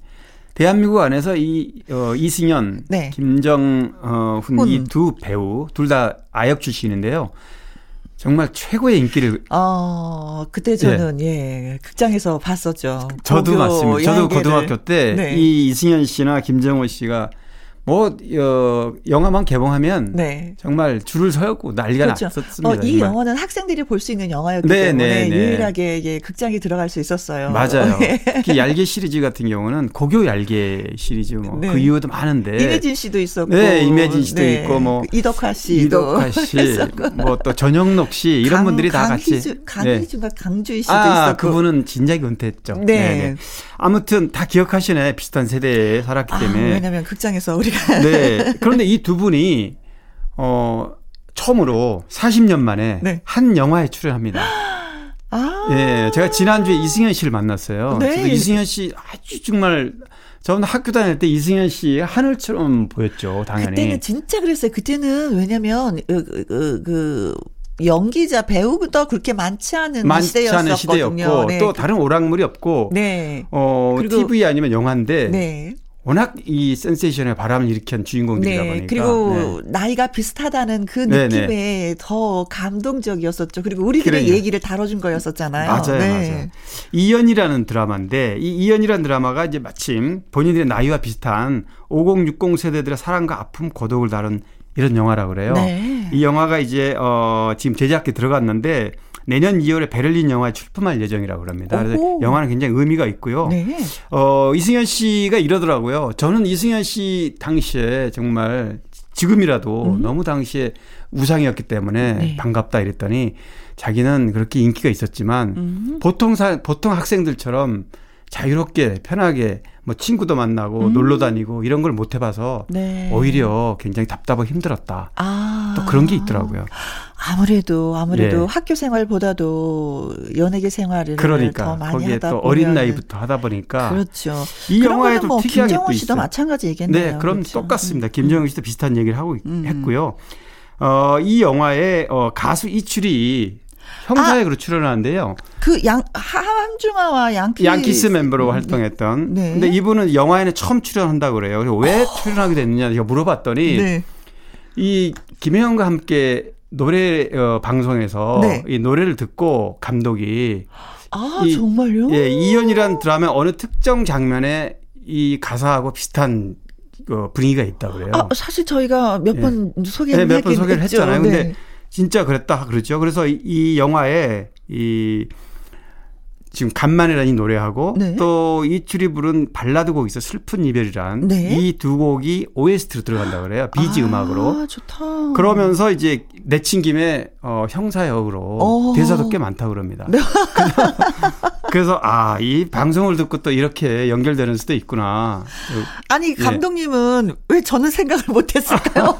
[SPEAKER 4] 대한민국 안에서 이 어, 이승연, 네. 김정훈 어, 이두 배우 둘 다 아역 출신인데요. 정말 최고의 인기를.
[SPEAKER 1] 어, 그때 저는 예, 예 극장에서 봤었죠.
[SPEAKER 4] 저도 맞습니다. 저도 고등학교 때이 네. 이승연 씨나 김정호 씨가 뭐 어, 영화만 개봉하면 네. 정말 줄을 서였고 난리가 그렇죠. 났었습니다. 어,
[SPEAKER 1] 이 정말. 영화는 학생들이 볼 수 있는 영화였기 네, 때문에 네, 네. 유일하게 예, 극장에 들어갈 수 있었어요.
[SPEAKER 4] 맞아요. 특히 얄개 시리즈 같은 경우는 고교 얄개 시리즈 뭐그 네. 이유도 많은데
[SPEAKER 1] 이매진 씨도 있었고,
[SPEAKER 4] 네, 이매진 씨도 네. 있고 뭐
[SPEAKER 1] 이덕화 씨,
[SPEAKER 4] 이덕화 씨, 뭐 또 전영록 씨 이런 강, 분들이 다
[SPEAKER 1] 강희주, 같이 네. 강주희 씨도 아, 있었고
[SPEAKER 4] 그분은 진작에 은퇴했죠. 네. 네. 아무튼 다 기억하시네 비슷한 세대에 살았기 아, 때문에
[SPEAKER 1] 왜냐하면 극장에서 우리가
[SPEAKER 4] 네 그런데 이 두 분이 어, 처음으로 40년 만에 네. 한 영화에 출연합니다. 아. 예, 제가 지난주에 이승현 씨를 만났어요. 네. 이승현 씨 아주 정말 저는 학교 다닐 때 이승현 씨 하늘처럼 보였죠, 당연히.
[SPEAKER 1] 그때는 진짜 그랬어요. 그때는 왜냐면 그, 그, 그 연기자 배우도 그렇게 많지 않은 많지 시대였었거든요. 시대였고
[SPEAKER 4] 네. 또 다른 오락물이 없고 네. 어 TV 아니면 영화인데 네. 워낙 이 센세이션의 바람을 일으킨 주인공들이다 네, 보니까
[SPEAKER 1] 그리고 네. 나이가 비슷하다는 그 네, 네. 느낌에 네, 더 감동적이었었죠. 그리고 우리들의 그래요. 얘기를 다뤄준 거였었잖아요.
[SPEAKER 4] 맞아요, 네. 맞아요. 이연이라는 드라마인데 이 이연이라는 드라마가 이제 마침 본인들의 나이와 비슷한 5060 세대들의 사랑과 아픔, 고독을 다룬 이런 영화라고 그래요. 네. 이 영화가 이제 어 지금 제작에 들어갔는데 내년 2월에 베를린 영화에 출품할 예정이라고 합니다. 그래서 오호. 영화는 굉장히 의미가 있고요. 네. 어 이승현 씨가 이러더라고요. 저는 이승현 씨 당시에 정말 지금이라도 음. 너무 당시에 우상이었기 때문에 네. 반갑다 이랬더니 자기는 그렇게 인기가 있었지만 음. 보통 사 보통 학생들처럼 자유롭게 편하게 뭐 친구도 만나고 음. 놀러 다니고 이런 걸 못 해봐서 네. 오히려 굉장히 답답하고 힘들었다. 아. 또 그런 게 있더라고요.
[SPEAKER 1] 아무래도 아무래도 네. 학교 생활보다도 연예계 생활을 그러니까, 더 많이 거기에 하다 또
[SPEAKER 4] 어린 나이부터 하다 보니까
[SPEAKER 1] 그렇죠. 이 영화에도 뭐 특이하게 김정은 씨도 마찬가지 얘기했네요.
[SPEAKER 4] 네, 그럼 그렇죠. 똑같습니다. 음. 김정은 씨도 비슷한 얘기를 하고 음. 했고요. 어, 이 영화에 어, 가수 이출이 형사역으로 아, 출연하는데요.
[SPEAKER 1] 그양 함중아와 양키
[SPEAKER 4] 양키스 멤버로 네. 활동했던. 네. 근데 이분은 영화에는 처음 출연한다고 그래요. 그래서 왜 어. 출연하게 됐느냐 물어봤더니 네. 이 김혜영과 함께 노래 어, 방송에서 네. 이 노래를 듣고 감독이
[SPEAKER 1] 아 이, 정말요?
[SPEAKER 4] 예, 이연이란 드라마 어느 특정 장면에 이 가사하고 비슷한 그 분위기가 있다 그래요.
[SPEAKER 1] 아, 사실 저희가 몇번 예. 소개를 네, 몇번 소개를. 했잖아요.
[SPEAKER 4] 근데 네. 진짜 그랬다 그러죠. 그래서 이, 이 영화에 이 지금 간만이라는 노래하고 네. 또 이출이 부른 발라드 곡이 있어 슬픈 이별이란 네. 이두 곡이 OST로 들어간다 그래요. 비지 아, 음악으로.
[SPEAKER 1] 좋다.
[SPEAKER 4] 그러면서 이제 내친 김에 어 형사 역으로 어. 대사도 꽤 많다 그럽니다. 네. 그래서 아, 이 방송을 듣고 또 이렇게 연결되는 수도 있구나.
[SPEAKER 1] 아니, 예. 감독님은 예. 왜 저는 생각을 못 했을까요?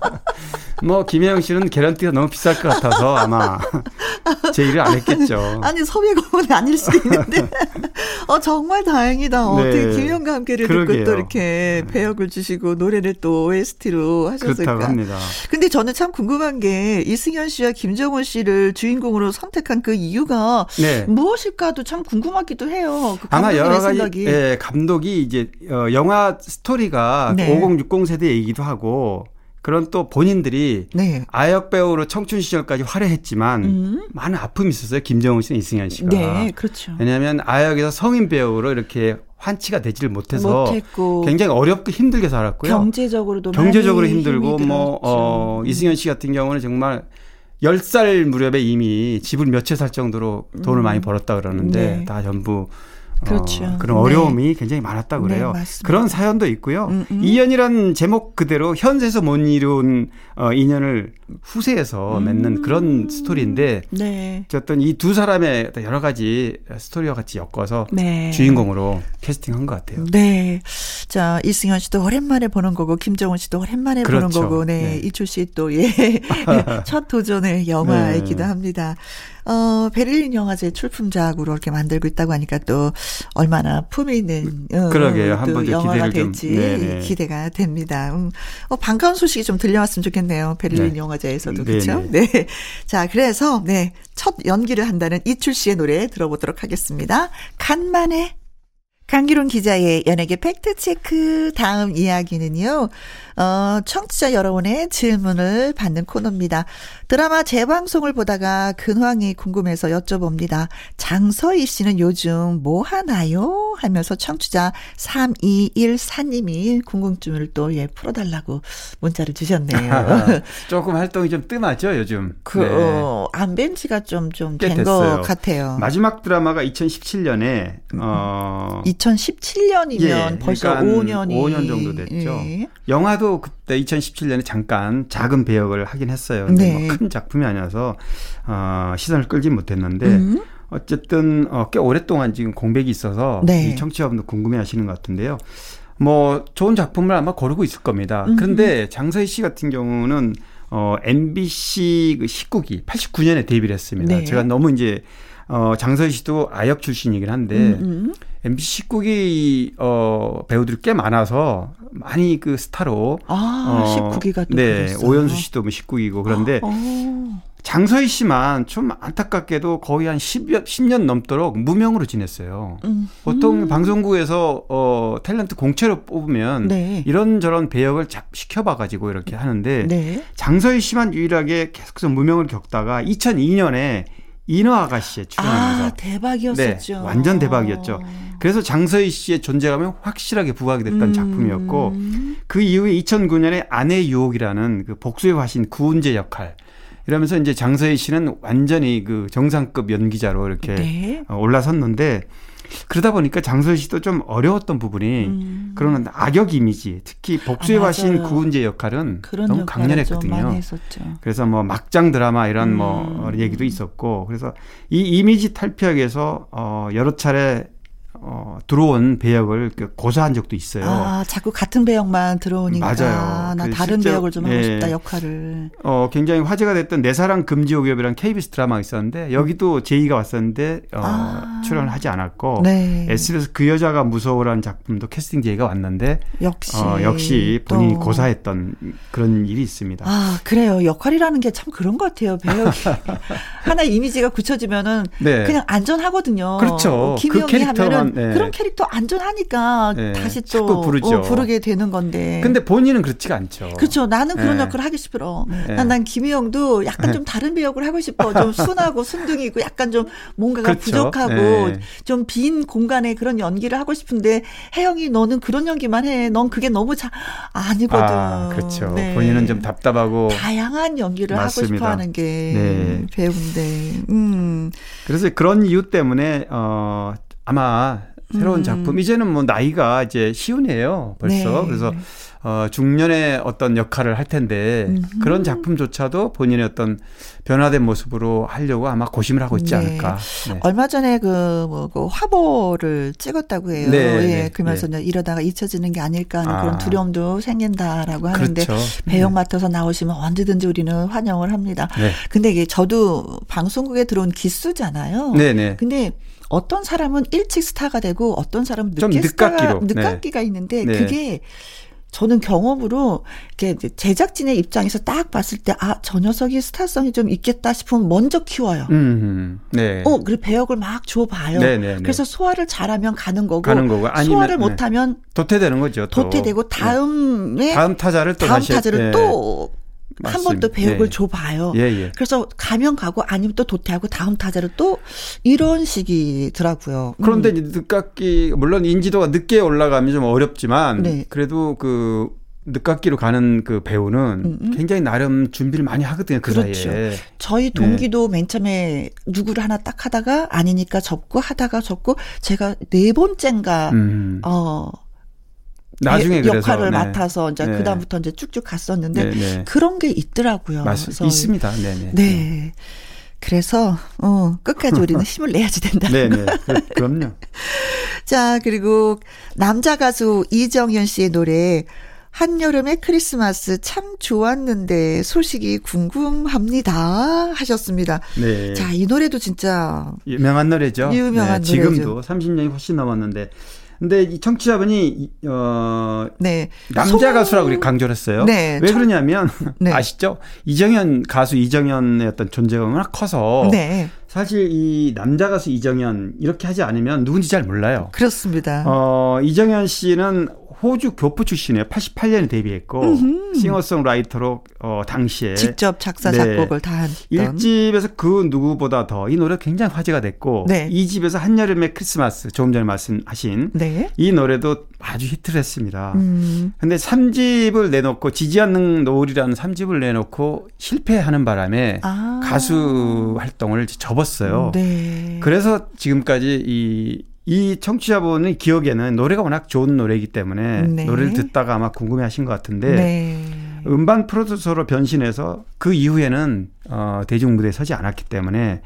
[SPEAKER 4] 뭐 김혜영 씨는 개런티가 너무 비쌀 것 같아서 아마 제 일을 안 했겠죠.
[SPEAKER 1] 아니 섭외공은 아닐 수도 있는데 어 정말 다행이다. 네. 어떻게 김혜영과 함께를 그러게요. 듣고 또 이렇게 네. 배역을 주시고 노래를 또 OST로 하셨을까.
[SPEAKER 4] 합니다.
[SPEAKER 1] 근데 저는 참 궁금한 게 이승현 씨와 김정은 씨를 주인공으로 선택한 그 이유가 네. 무엇일까도 참 궁금하기도 해요. 그 아마 여러 가지 생각이.
[SPEAKER 4] 예, 감독이 이제 어, 영화 스토리가 네. 5060 세대 얘기도 하고 그런 또 본인들이 네. 아역 배우로 청춘 시절까지 화려했지만 음. 많은 아픔이 있었어요. 김정은 씨는 이승현 씨가.
[SPEAKER 1] 네, 그렇죠.
[SPEAKER 4] 왜냐하면 아역에서 성인 배우로 이렇게 환치가 되지를 못해서 못했고. 굉장히 어렵고 힘들게 살았고요.
[SPEAKER 1] 경제적으로도
[SPEAKER 4] 경제적으로 힘들고 뭐 어, 이승현 씨 같은 경우는 정말 10살 무렵에 이미 집을 몇 채 살 정도로 돈을 음. 많이 벌었다 그러는데 네. 다 전부 그렇죠. 어, 그런 어려움이 네. 굉장히 많았다 그래요. 네, 그런 사연도 있고요. 음, 음. 이연이란 제목 그대로 현세에서 못 이룬 어, 인연을 후세에서 음. 맺는 그런 스토리인데 네. 어떤 이두 사람의 여러 가지 스토리와 같이 엮어서 네. 주인공으로 캐스팅한 것 같아요.
[SPEAKER 1] 네. 자 이승현 씨도 오랜만에 보는 거고 김정은 씨도 오랜만에 그렇죠. 보는 거고 네, 네. 이철 씨또 예. 첫 도전의 영화이기도 네. 합니다. 어, 베를린 영화제 출품작으로 이렇게 만들고 있다고 하니까 또 얼마나 품이 있는 어,
[SPEAKER 4] 그러게요. 한번
[SPEAKER 1] 영화가 될지 좀, 기대가 됩니다. 음, 어, 반가운 소식이 좀 들려왔으면 좋겠 네요. 베를린 네. 영화제에서도 그렇죠. 네. 자, 그래서 네. 첫 연기를 한다는 이출 씨의 노래 들어보도록 하겠습니다. 간만에 강기론 기자의 연예계 팩트체크 다음 이야기는요. 어, 청취자 여러분의 질문을 받는 코너입니다. 드라마 재방송을 보다가 근황이 궁금해서 여쭤봅니다. 장서희 씨는 요즘 뭐 하나요? 하면서 청취자 3214님이 궁금증을 또 예, 풀어달라고 문자를 주셨네요.
[SPEAKER 4] 조금 활동이 좀 뜸하죠, 요즘.
[SPEAKER 1] 그, 네. 어, 안뵌 지가 좀, 좀 된 것 같아요.
[SPEAKER 4] 마지막 드라마가 2017년에, 어.
[SPEAKER 1] 2017년이면 예, 벌써 그러니까 5년이.
[SPEAKER 4] 5년 정도 됐죠. 예. 영화도 그때 2017년에 잠깐 작은 배역을 하긴 했어요. 뭐 네. 뭐큰 작품이 아니어서 어, 시선을 끌지 못했는데 음. 어쨌든 어, 꽤 오랫동안 지금 공백이 있어서 네. 이 청취자분들 궁금해하시는 것 같은데요. 뭐 좋은 작품을 아마 고르고 있을 겁니다. 그런데 장서희 씨 같은 경우는 어 MBC 그 19기 89년에 데뷔를 했습니다. 네. 제가 너무 이제 어 장서희 씨도 아역 출신이긴 한데 음 음. MBC 19기 어 배우들이 꽤 많아서 많이 그 스타로
[SPEAKER 1] 아, 어 19기가 또
[SPEAKER 4] 네, 그랬어. 오연수 씨도 뭐 19기고 그런데 어. 장서희 씨만 좀 안타깝게도 거의 한 10여, 10년 넘도록 무명으로 지냈어요. 음. 보통 음. 방송국에서 어 탤런트 공채로 뽑으면 네. 이런저런 배역을 시켜봐 가지고 이렇게 하는데 네. 장서희 씨만 유일하게 계속해서 무명을 겪다가 2002년에 인어 아가씨에 출연합니다.
[SPEAKER 1] 아, 대박이었었죠.
[SPEAKER 4] 네, 완전 대박이었죠. 그래서 장서희 씨의 존재감이 확실하게 부각이 됐던 음. 작품이었고 그 이후에 2009년에 아내 유혹이라는 그 복수의 화신 구은재 역할 이러면서 이제 장서희 씨는 완전히 그 정상급 연기자로 이렇게 네. 어, 올라섰는데 그러다 보니까 장서희 씨도 좀 어려웠던 부분이 음. 그런 악역 이미지, 특히 복수의 아, 화신 구은재 역할은 너무 강렬했거든요. 그래서 뭐 막장 드라마 이런 뭐 음. 뭐 얘기도 있었고 그래서 이 이미지 탈피하기 위해서 어 여러 차례 어, 들어온 배역을 고사한 적도 있어요.
[SPEAKER 1] 아, 자꾸 같은 배역만 들어오니까. 맞아요. 나그 다른 배역을 좀 하고 예. 싶다, 역할을.
[SPEAKER 4] 어, 굉장히 화제가 됐던 내 사랑 금지옥엽이라는 KBS 드라마가 있었는데, 여기도 제이가 왔었는데, 어, 아. 출연을 하지 않았고, 네. SBS 그 여자가 무서워라는 작품도 캐스팅 제이가 왔는데, 역시. 어, 역시 본인이 또. 고사했던 그런 일이 있습니다.
[SPEAKER 1] 아, 그래요. 역할이라는 게 참 그런 것 같아요, 배역이. 하나 이미지가 굳혀지면은, 네. 그냥 안전하거든요.
[SPEAKER 4] 그렇죠.
[SPEAKER 1] 김희영이 그 하면은, 네. 그런 캐릭터 안전하니까 네. 다시 또 부르죠. 어, 부르게 되는 건데.
[SPEAKER 4] 근데 본인은 그렇지가 않죠.
[SPEAKER 1] 그렇죠. 나는 그런 네. 역할을 하기 싫어. 네. 난, 난 김희영도 약간 좀 다른 배역을 하고 싶어. 좀 순하고 순둥이 있고 약간 좀 뭔가가 그렇죠. 부족하고 네. 좀빈 공간에 그런 연기를 하고 싶은데 혜영이 너는 그런 연기만 해. 넌 그게 너무 자 아니거든. 아,
[SPEAKER 4] 그렇죠. 네. 본인은 좀 답답하고
[SPEAKER 1] 다양한 연기를 맞습니다. 하고 싶어 하는 게 배우인데. 음.
[SPEAKER 4] 그래서 그런 이유 때문에 어 아마 새로운 음. 작품 이제는 뭐 나이가 이제 시운이에요 벌써 네. 그래서 어 중년의 어떤 역할을 할 텐데 음. 그런 작품조차도 본인의 어떤 변화된 모습으로 하려고 아마 고심을 하고 있지 네. 않을까.
[SPEAKER 1] 네. 얼마 전에 그, 뭐, 그 화보를 찍었다고 해요. 네. 예. 네. 그러면서 네. 이러다가 잊혀지는 게 아닐까 하는 아. 그런 두려움도 생긴다라고 하는데 그렇죠. 배역 네. 맡아서 나오시면 언제든지 우리는 환영을 합니다. 네. 근데 이게 저도 방송국에 들어온 기수잖아요. 네 네. 근데 어떤 사람은 일찍 스타가 되고 어떤 사람은 늦게 스타가 늦깎기가 네. 있는데 네. 그게 저는 경험으로 이렇게 제작진의 입장에서 딱 봤을 때 아 저 녀석이 스타성이 좀 있겠다 싶으면 먼저 키워요. 음, 네. 어 그리고 배역을 막 줘봐요. 네, 네, 네, 그래서 소화를 잘하면 가는 거고, 가는 거고. 아니면, 소화를 네. 못하면
[SPEAKER 4] 도태되는 거죠.
[SPEAKER 1] 또. 도태되고 다음에
[SPEAKER 4] 다음 타자를 또
[SPEAKER 1] 다음 타자를 또 한번더 배역을 예. 줘봐요. 예, 예. 그래서 가면 가고 아니면 또 도태하고 다음 타자를 또 이런 식이더라고요.
[SPEAKER 4] 그런데 음. 늦깎이 물론 인지도가 늦게 올라가면 좀 어렵지만 네. 그래도 그 늦깎이로 가는 그 배우는 음음. 음. 굉장히 나름 준비를 많이 하거든요. 그 그렇죠. 사이에.
[SPEAKER 1] 저희 동기도 네. 맨 처음에 누구를 하나 딱 하다가 아니니까 접고 하다가 접고 제가 네 번째인가 음. 어 나중에 역할을 네. 맡아서 이제 네. 그다음부터 이제 쭉쭉 갔었는데 네, 네. 그런 게 있더라고요.
[SPEAKER 4] 맞, 그래서 있습니다. 네네.
[SPEAKER 1] 네. 네. 그래서 어 끝까지 우리는 힘을 내야지 된다.
[SPEAKER 4] 네네. 그럼요.
[SPEAKER 1] 자 그리고 남자 가수 이정현 씨의 노래 한여름의 크리스마스 참 좋았는데 소식이 궁금합니다 하셨습니다. 네. 자, 이 노래도 진짜
[SPEAKER 4] 유명한 노래죠.
[SPEAKER 1] 유명한
[SPEAKER 4] 네, 노래죠. 지금도 30년이 훨씬 넘었는데 근데 이 청취자분이 어 네. 남자 송... 가수라고 강조를 했어요. 네. 왜 그러냐면 네. 아시죠? 이정현 가수 이정현의 어떤 존재가 워낙 커서 네. 사실 이 남자 가수 이정현 이렇게 하지 않으면 누군지 잘 몰라요.
[SPEAKER 1] 그렇습니다.
[SPEAKER 4] 어 이정현 씨는 호주 교포 출신이에요. 88년에 데뷔했고 음흠. 싱어송라이터로 어 당시에
[SPEAKER 1] 직접 작사 작곡을 네. 다 했던
[SPEAKER 4] 1집에서 그 누구보다 더 이 노래 굉장히 화제가 됐고 네. 2집에서 한여름의 크리스마스 조금 전에 말씀하신 네. 이 노래도 아주 히트를 했습니다. 음. 근데 3집을 내놓고 지지 않는 노을이라는 3집을 내놓고 실패하는 바람에 아. 가수 활동을 접었어요. 네. 그래서 지금까지 이 이 청취자분의 기억에는 노래가 워낙 좋은 노래이기 때문에 네. 노래를 듣다가 아마 궁금해 하신 것 같은데 네. 음반 프로듀서로 변신해서 그 이후에는 어, 대중 무대에 서지 않았기 때문에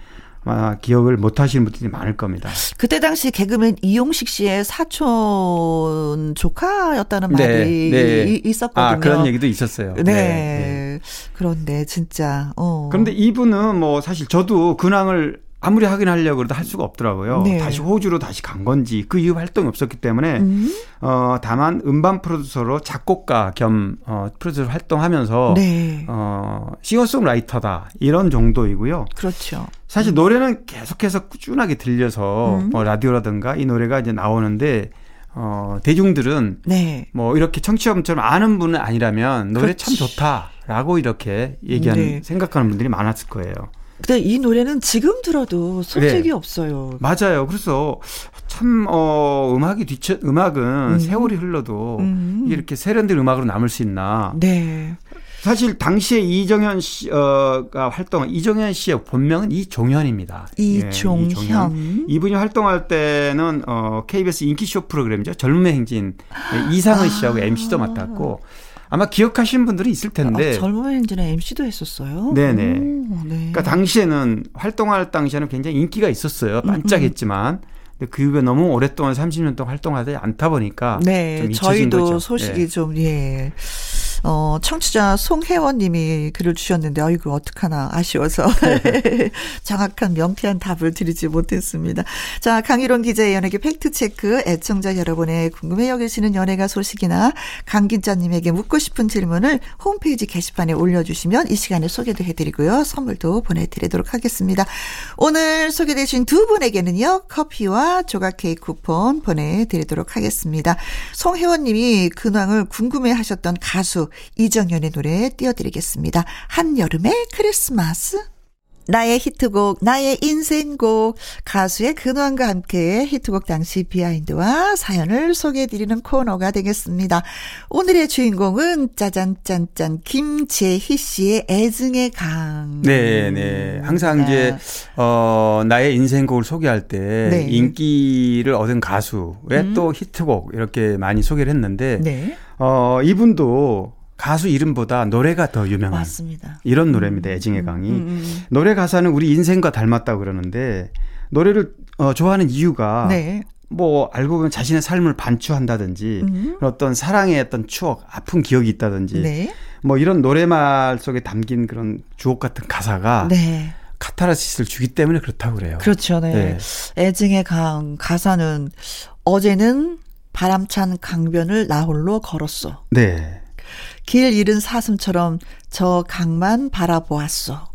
[SPEAKER 4] 아마 기억을 못 하시는 분들이 많을 겁니다.
[SPEAKER 1] 그때 당시 개그맨 이용식 씨의 사촌 조카였다는 네, 말이 네. 있었거든요. 아,
[SPEAKER 4] 그런 얘기도 있었어요. 네.
[SPEAKER 1] 네. 그런데 진짜 어.
[SPEAKER 4] 그런데 이분은 뭐 사실 저도 근황을 아무리 확인하려고 해도 할 수가 없더라고요. 네. 다시 호주로 다시 간 건지 그 이후 활동이 없었기 때문에 음. 어 다만 음반 프로듀서로 작곡가 겸 어, 프로듀서 활동하면서 네. 어 싱어송라이터다 이런 정도이고요.
[SPEAKER 1] 그렇죠.
[SPEAKER 4] 사실 노래는 계속해서 꾸준하게 들려서 음. 뭐 라디오라든가 이 노래가 이제 나오는데 어 대중들은 네. 뭐 이렇게 청취자분처럼 아는 분은 아니라면 노래 그렇지. 참 좋다라고 이렇게 얘기하는 네. 생각하는 분들이 많았을 거예요.
[SPEAKER 1] 근데 이 노래는 지금 들어도 소식이 네. 없어요.
[SPEAKER 4] 맞아요. 그래서 참, 어, 음악이 뒤쳐, 음악은 음. 세월이 흘러도 음. 이렇게 세련된 음악으로 남을 수 있나. 네. 사실 당시에 이정현 씨가 활동한 이정현 씨의 본명은 이종현입니다.
[SPEAKER 1] 이종현. 예, 이종현.
[SPEAKER 4] 이분이 활동할 때는 어 KBS 인기 쇼 프로그램이죠. 젊음의 행진 이상은 씨하고 아. MC도 맡았고 아마 기억하시는 분들이 있을 텐데.
[SPEAKER 1] 아, 젊은 행진의 MC도 했었어요.
[SPEAKER 4] 네네. 오, 네. 그러니까 당시에는 활동할 당시에는 굉장히 인기가 있었어요. 반짝했지만. 음, 음. 근데 그 이후에 너무 오랫동안 30년 동안 활동하지 않다 보니까
[SPEAKER 1] 네, 저희도 거죠. 소식이 네. 좀 예. 어, 청취자 송혜원 님이 글을 주셨는데, 아이고, 어떡하나, 아쉬워서. 네. 정확한 명쾌한 답을 드리지 못했습니다. 자, 강희론 기자의 연예계 팩트체크, 애청자 여러분의 궁금해 여기시는 연예가 소식이나 강긴자님에게 묻고 싶은 질문을 홈페이지 게시판에 올려주시면 이 시간에 소개도 해드리고요. 선물도 보내드리도록 하겠습니다. 오늘 소개되신 두 분에게는요, 커피와 조각 케이크 쿠폰 보내드리도록 하겠습니다. 송혜원 님이 근황을 궁금해 하셨던 가수 이정현의 노래 띄워드리겠습니다. 한여름의 크리스마스. 나의 히트곡, 나의 인생곡, 가수의 근황과 함께 히트곡 당시 비하인드와 사연을 소개해드리는 코너가 되겠습니다. 오늘의 주인공은 짜잔짠짠 김재희 씨의 애증의 강.
[SPEAKER 4] 네, 네. 항상 이제, 어, 나의 인생곡을 소개할 때 네. 인기를 얻은 가수의 음. 또 히트곡 이렇게 많이 소개를 했는데, 네. 어, 이분도 가수 이름보다 노래가 더 유명한 맞습니다. 이런 노래입니다. 음. 애증의 강이. 음, 음, 음. 노래 가사는 우리 인생과 닮았다고 그러는데 노래를 어, 좋아하는 이유가 네. 뭐 알고 보면 자신의 삶을 반추한다든지 음. 어떤 사랑의 어떤 추억, 아픈 기억이 있다든지 네. 뭐 이런 노래말 속에 담긴 그런 주옥 같은 가사가 네. 카타르시스를 주기 때문에 그렇다고 그래요.
[SPEAKER 1] 그렇죠. 네. 네. 애증의 강 가사는 어제는 바람찬 강변을 나홀로 걸었어. 네. 길 잃은 사슴처럼 저 강만 바라보았어.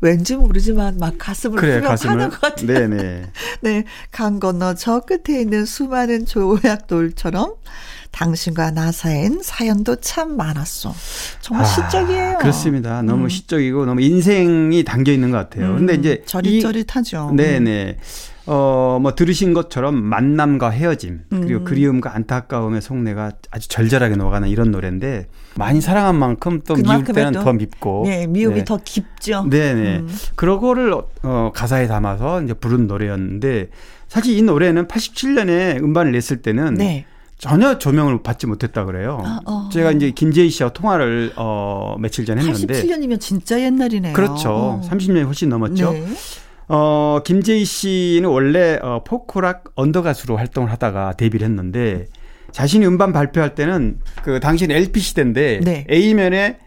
[SPEAKER 1] 왠지 모르지만 막 가슴을 그래, 후벼파는 것 같아요. 네네. 네, 강 건너 저 끝에 있는 수많은 조약돌처럼 당신과 나 사이엔 사연도 참 많았어. 정말 아, 시적이에요.
[SPEAKER 4] 그렇습니다. 너무 음. 시적이고 너무 인생이 담겨 있는 것 같아요. 음, 근데 이제
[SPEAKER 1] 저릿저릿하죠.
[SPEAKER 4] 네네. 어, 뭐 들으신 것처럼 만남과 헤어짐, 그리고 음. 그리움과 안타까움의 속내가 아주 절절하게 녹아는 이런 노래인데 많이 사랑한 만큼 또 미울 때는 더 밉고.
[SPEAKER 1] 네, 미움이 네. 더 깊죠.
[SPEAKER 4] 네네. 음. 그러고를 어, 가사에 담아서 이제 부른 노래였는데 사실 이 노래는 87년에 음반을 냈을 때는 네. 전혀 조명을 받지 못했다 그래요. 아, 어. 제가 이제 김재희 씨와 통화를 어 며칠 전에 했는데
[SPEAKER 1] 87년이면 진짜 옛날이네요.
[SPEAKER 4] 그렇죠. 어. 30년이 훨씬 넘었죠. 네. 어, 김재희 씨는 원래 어, 포크락 언더 가수로 활동을 하다가 데뷔를 했는데 자신이 음반 발표할 때는 그 당신 LP 시대인데 네. A면에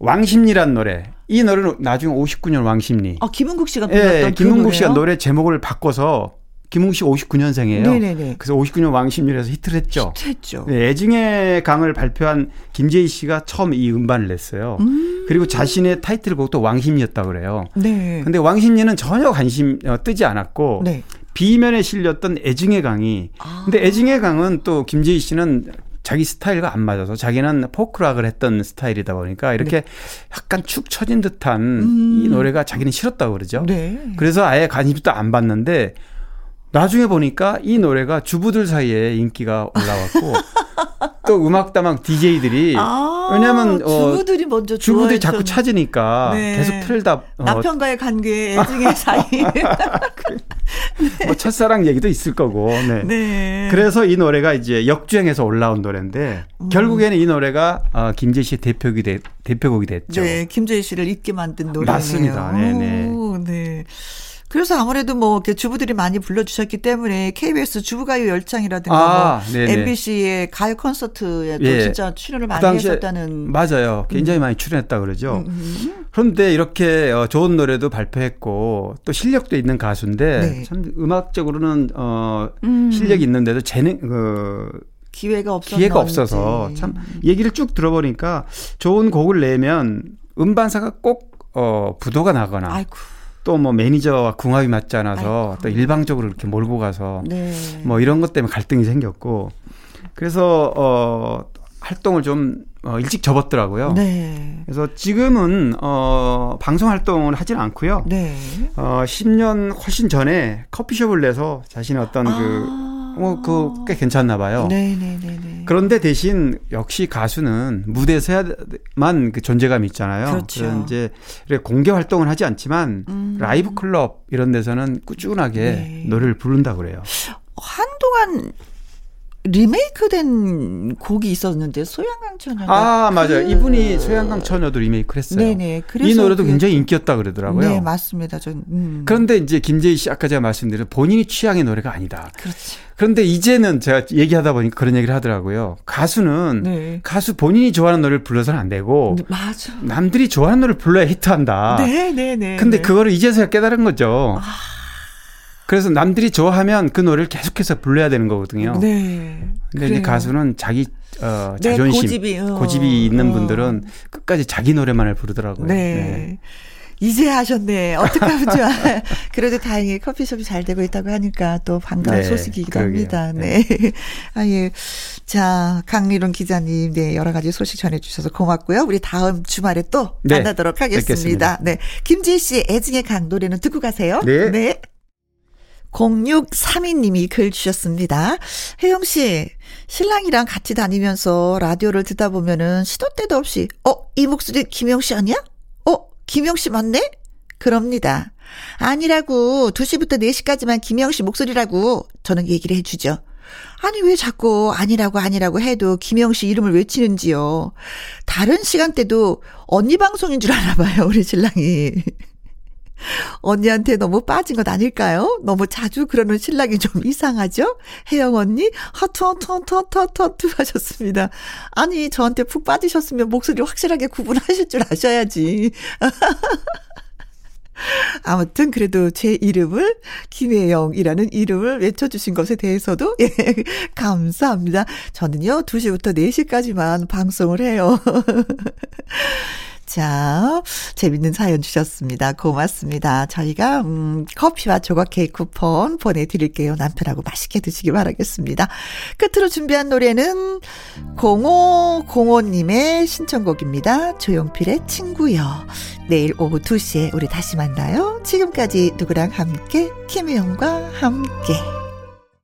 [SPEAKER 4] 왕십리란 노래. 이 노래는 나중에 59년 왕십리.
[SPEAKER 1] 아, 김은국 씨가 불렀던 예,
[SPEAKER 4] 그 김은국 씨가 노래 제목을 바꿔서 김웅 씨 59년생이에요. 네네네. 그래서 59년 왕십리에서 히트를 했죠.
[SPEAKER 1] 히트했죠.
[SPEAKER 4] 네, 애증의 강을 발표한 김재희 씨가 처음 이 음반을 냈어요. 음. 그리고 자신의 타이틀곡도 왕십리였다 그래요. 네. 근데 왕십리는 전혀 관심 어, 뜨지 않았고 네. B면에 실렸던 애증의 강이 아. 근데 애증의 강은 또 김재희 씨는 자기 스타일과 안 맞아서 자기는 포크락을 했던 스타일이다 보니까 이렇게 네. 약간 축 처진 듯한 음. 이 노래가 자기는 싫었다고 그러죠. 네. 그래서 아예 관심도 안 받는데 나중에 보니까 이 노래가 주부들 사이에 인기가 올라왔고 또 음악다방 DJ들이 아, 왜냐하면
[SPEAKER 1] 어, 주부들이 먼저
[SPEAKER 4] 주부들이 자꾸 찾으니까 네. 계속 틀다
[SPEAKER 1] 어. 남편과의 관계 애증의 사이
[SPEAKER 4] 네. 뭐 첫사랑 얘기도 있을 거고 네. 네. 그래서 이 노래가 이제 역주행해서 올라온 노래인데 음. 결국에는 이 노래가 어, 김재희 씨의 대표곡이 되, 대표곡이 됐죠.
[SPEAKER 1] 네, 김재희 씨를 잊게 만든 노래네요.
[SPEAKER 4] 맞습니다. 네, 네. 네.
[SPEAKER 1] 그래서 아무래도 뭐 주부들이 많이 불러주셨기 때문에 KBS 주부가요 열창이라든가 아, 뭐 MBC의 가요 콘서트에 또 예. 진짜 출연을 많이 그 했었다는
[SPEAKER 4] 맞아요. 굉장히 음. 많이 출연했다 그러죠. 음, 음. 그런데 이렇게 어, 좋은 노래도 발표했고 또 실력도 있는 가수인데 네. 참 음악적으로는 어 음. 실력이 있는데도 재능 그
[SPEAKER 1] 기회가 없
[SPEAKER 4] 기회가 없어서 참 얘기를 쭉 들어보니까 좋은 곡을 내면 음반사가 꼭 어, 부도가 나거나 아이고. 또 뭐 매니저와 궁합이 맞지 않아서 아이고. 또 일방적으로 이렇게 몰고 가서 네. 뭐 이런 것 때문에 갈등이 생겼고 그래서 어 활동을 좀 어, 일찍 접었더라고요. 네. 그래서 지금은 어 방송 활동을 하지는 않고요. 네. 어 10년 훨씬 전에 커피숍을 내서 자신의 어떤 그 아. 뭐, 그, 꽤 괜찮나 봐요. 네네네. 그런데 대신 역시 가수는 무대에서야만 그 존재감이 있잖아요. 그렇죠. 이제 공개 활동을 하지 않지만 음. 라이브 클럽 이런 데서는 꾸준하게 네. 노래를 부른다 그래요.
[SPEAKER 1] 한동안 리메이크된 곡이 있었는데 소양강 처녀.
[SPEAKER 4] 아 맞아요. 그... 이분이 소양강 처녀도 리메이크를 했어요. 네네. 이 노래도 그... 굉장히 인기였다 그러더라고요.
[SPEAKER 1] 네 맞습니다. 전. 음.
[SPEAKER 4] 그런데 이제 김재희 씨 아까 제가 말씀드린 본인이 취향의 노래가 아니다. 그렇지. 그런데 이제는 제가 얘기하다 보니까 그런 얘기를 하더라고요. 가수는 네. 가수 본인이 좋아하는 노래를 불러서는 안 되고 네, 맞아. 남들이 좋아하는 노래를 불러야 히트한다. 네네네. 네, 네, 근데 네. 그거를 이제서야 깨달은 거죠. 아. 그래서 남들이 좋아하면 그 노래를 계속해서 불러야 되는 거거든요. 네. 근데 그래요. 이제 가수는 자기 어, 네, 자존심, 고집이, 어. 고집이 있는 어. 분들은 끝까지 자기 노래만을 부르더라고요. 네. 네.
[SPEAKER 1] 이제 하셨네. 어떡하면 좋아. 그래도 다행히 커피숍이 잘 되고 있다고 하니까 또 반가운 네, 소식이기도 그러게요. 합니다. 네. 네. 아, 예. 자, 강미론 기자님, 네, 여러 가지 소식 전해주셔서 고맙고요. 우리 다음 주말에 또 네, 만나도록 하겠습니다. 뵙겠습니다. 네. 김지희 씨, 애증의 강 노래는 듣고 가세요. 네. 네. 0632님이 글 주셨습니다. 혜영 씨, 신랑이랑 같이 다니면서 라디오를 듣다 보면은 시도 때도 없이, 어, 이 목소리 김영 씨 아니야? 어, 김혜영 씨 맞네? 그럽니다. 아니라고, 2시부터 4시까지만 김혜영 씨 목소리라고 저는 얘기를 해주죠. 아니, 왜 자꾸 아니라고 아니라고 해도 김혜영 씨 이름을 외치는지요. 다른 시간대도 언니 방송인 줄 아나 봐요, 우리 신랑이. 언니한테 너무 빠진 것 아닐까요? 너무 자주 그러는 신랑이 좀 이상하죠? 혜영 언니, 하트, 하트, 하트, 하트, 하트, 하트 하셨습니다. 아니, 저한테 푹 빠지셨으면 목소리 확실하게 구분하실 줄 아셔야지. 아무튼 그래도 제 이름을 김혜영이라는 이름을 외쳐주신 것에 대해서도 예, 감사합니다. 저는요 2시부터 4시까지만 방송을 해요. 자, 재밌는 사연 주셨습니다. 고맙습니다. 저희가, 음, 커피와 조각 케이크 쿠폰 보내드릴게요. 남편하고 맛있게 드시기 바라겠습니다. 끝으로 준비한 노래는 0505님의 신청곡입니다. 조용필의 친구요. 내일 오후 2시에 우리 다시 만나요. 지금까지 누구랑 함께, 김혜영과 함께.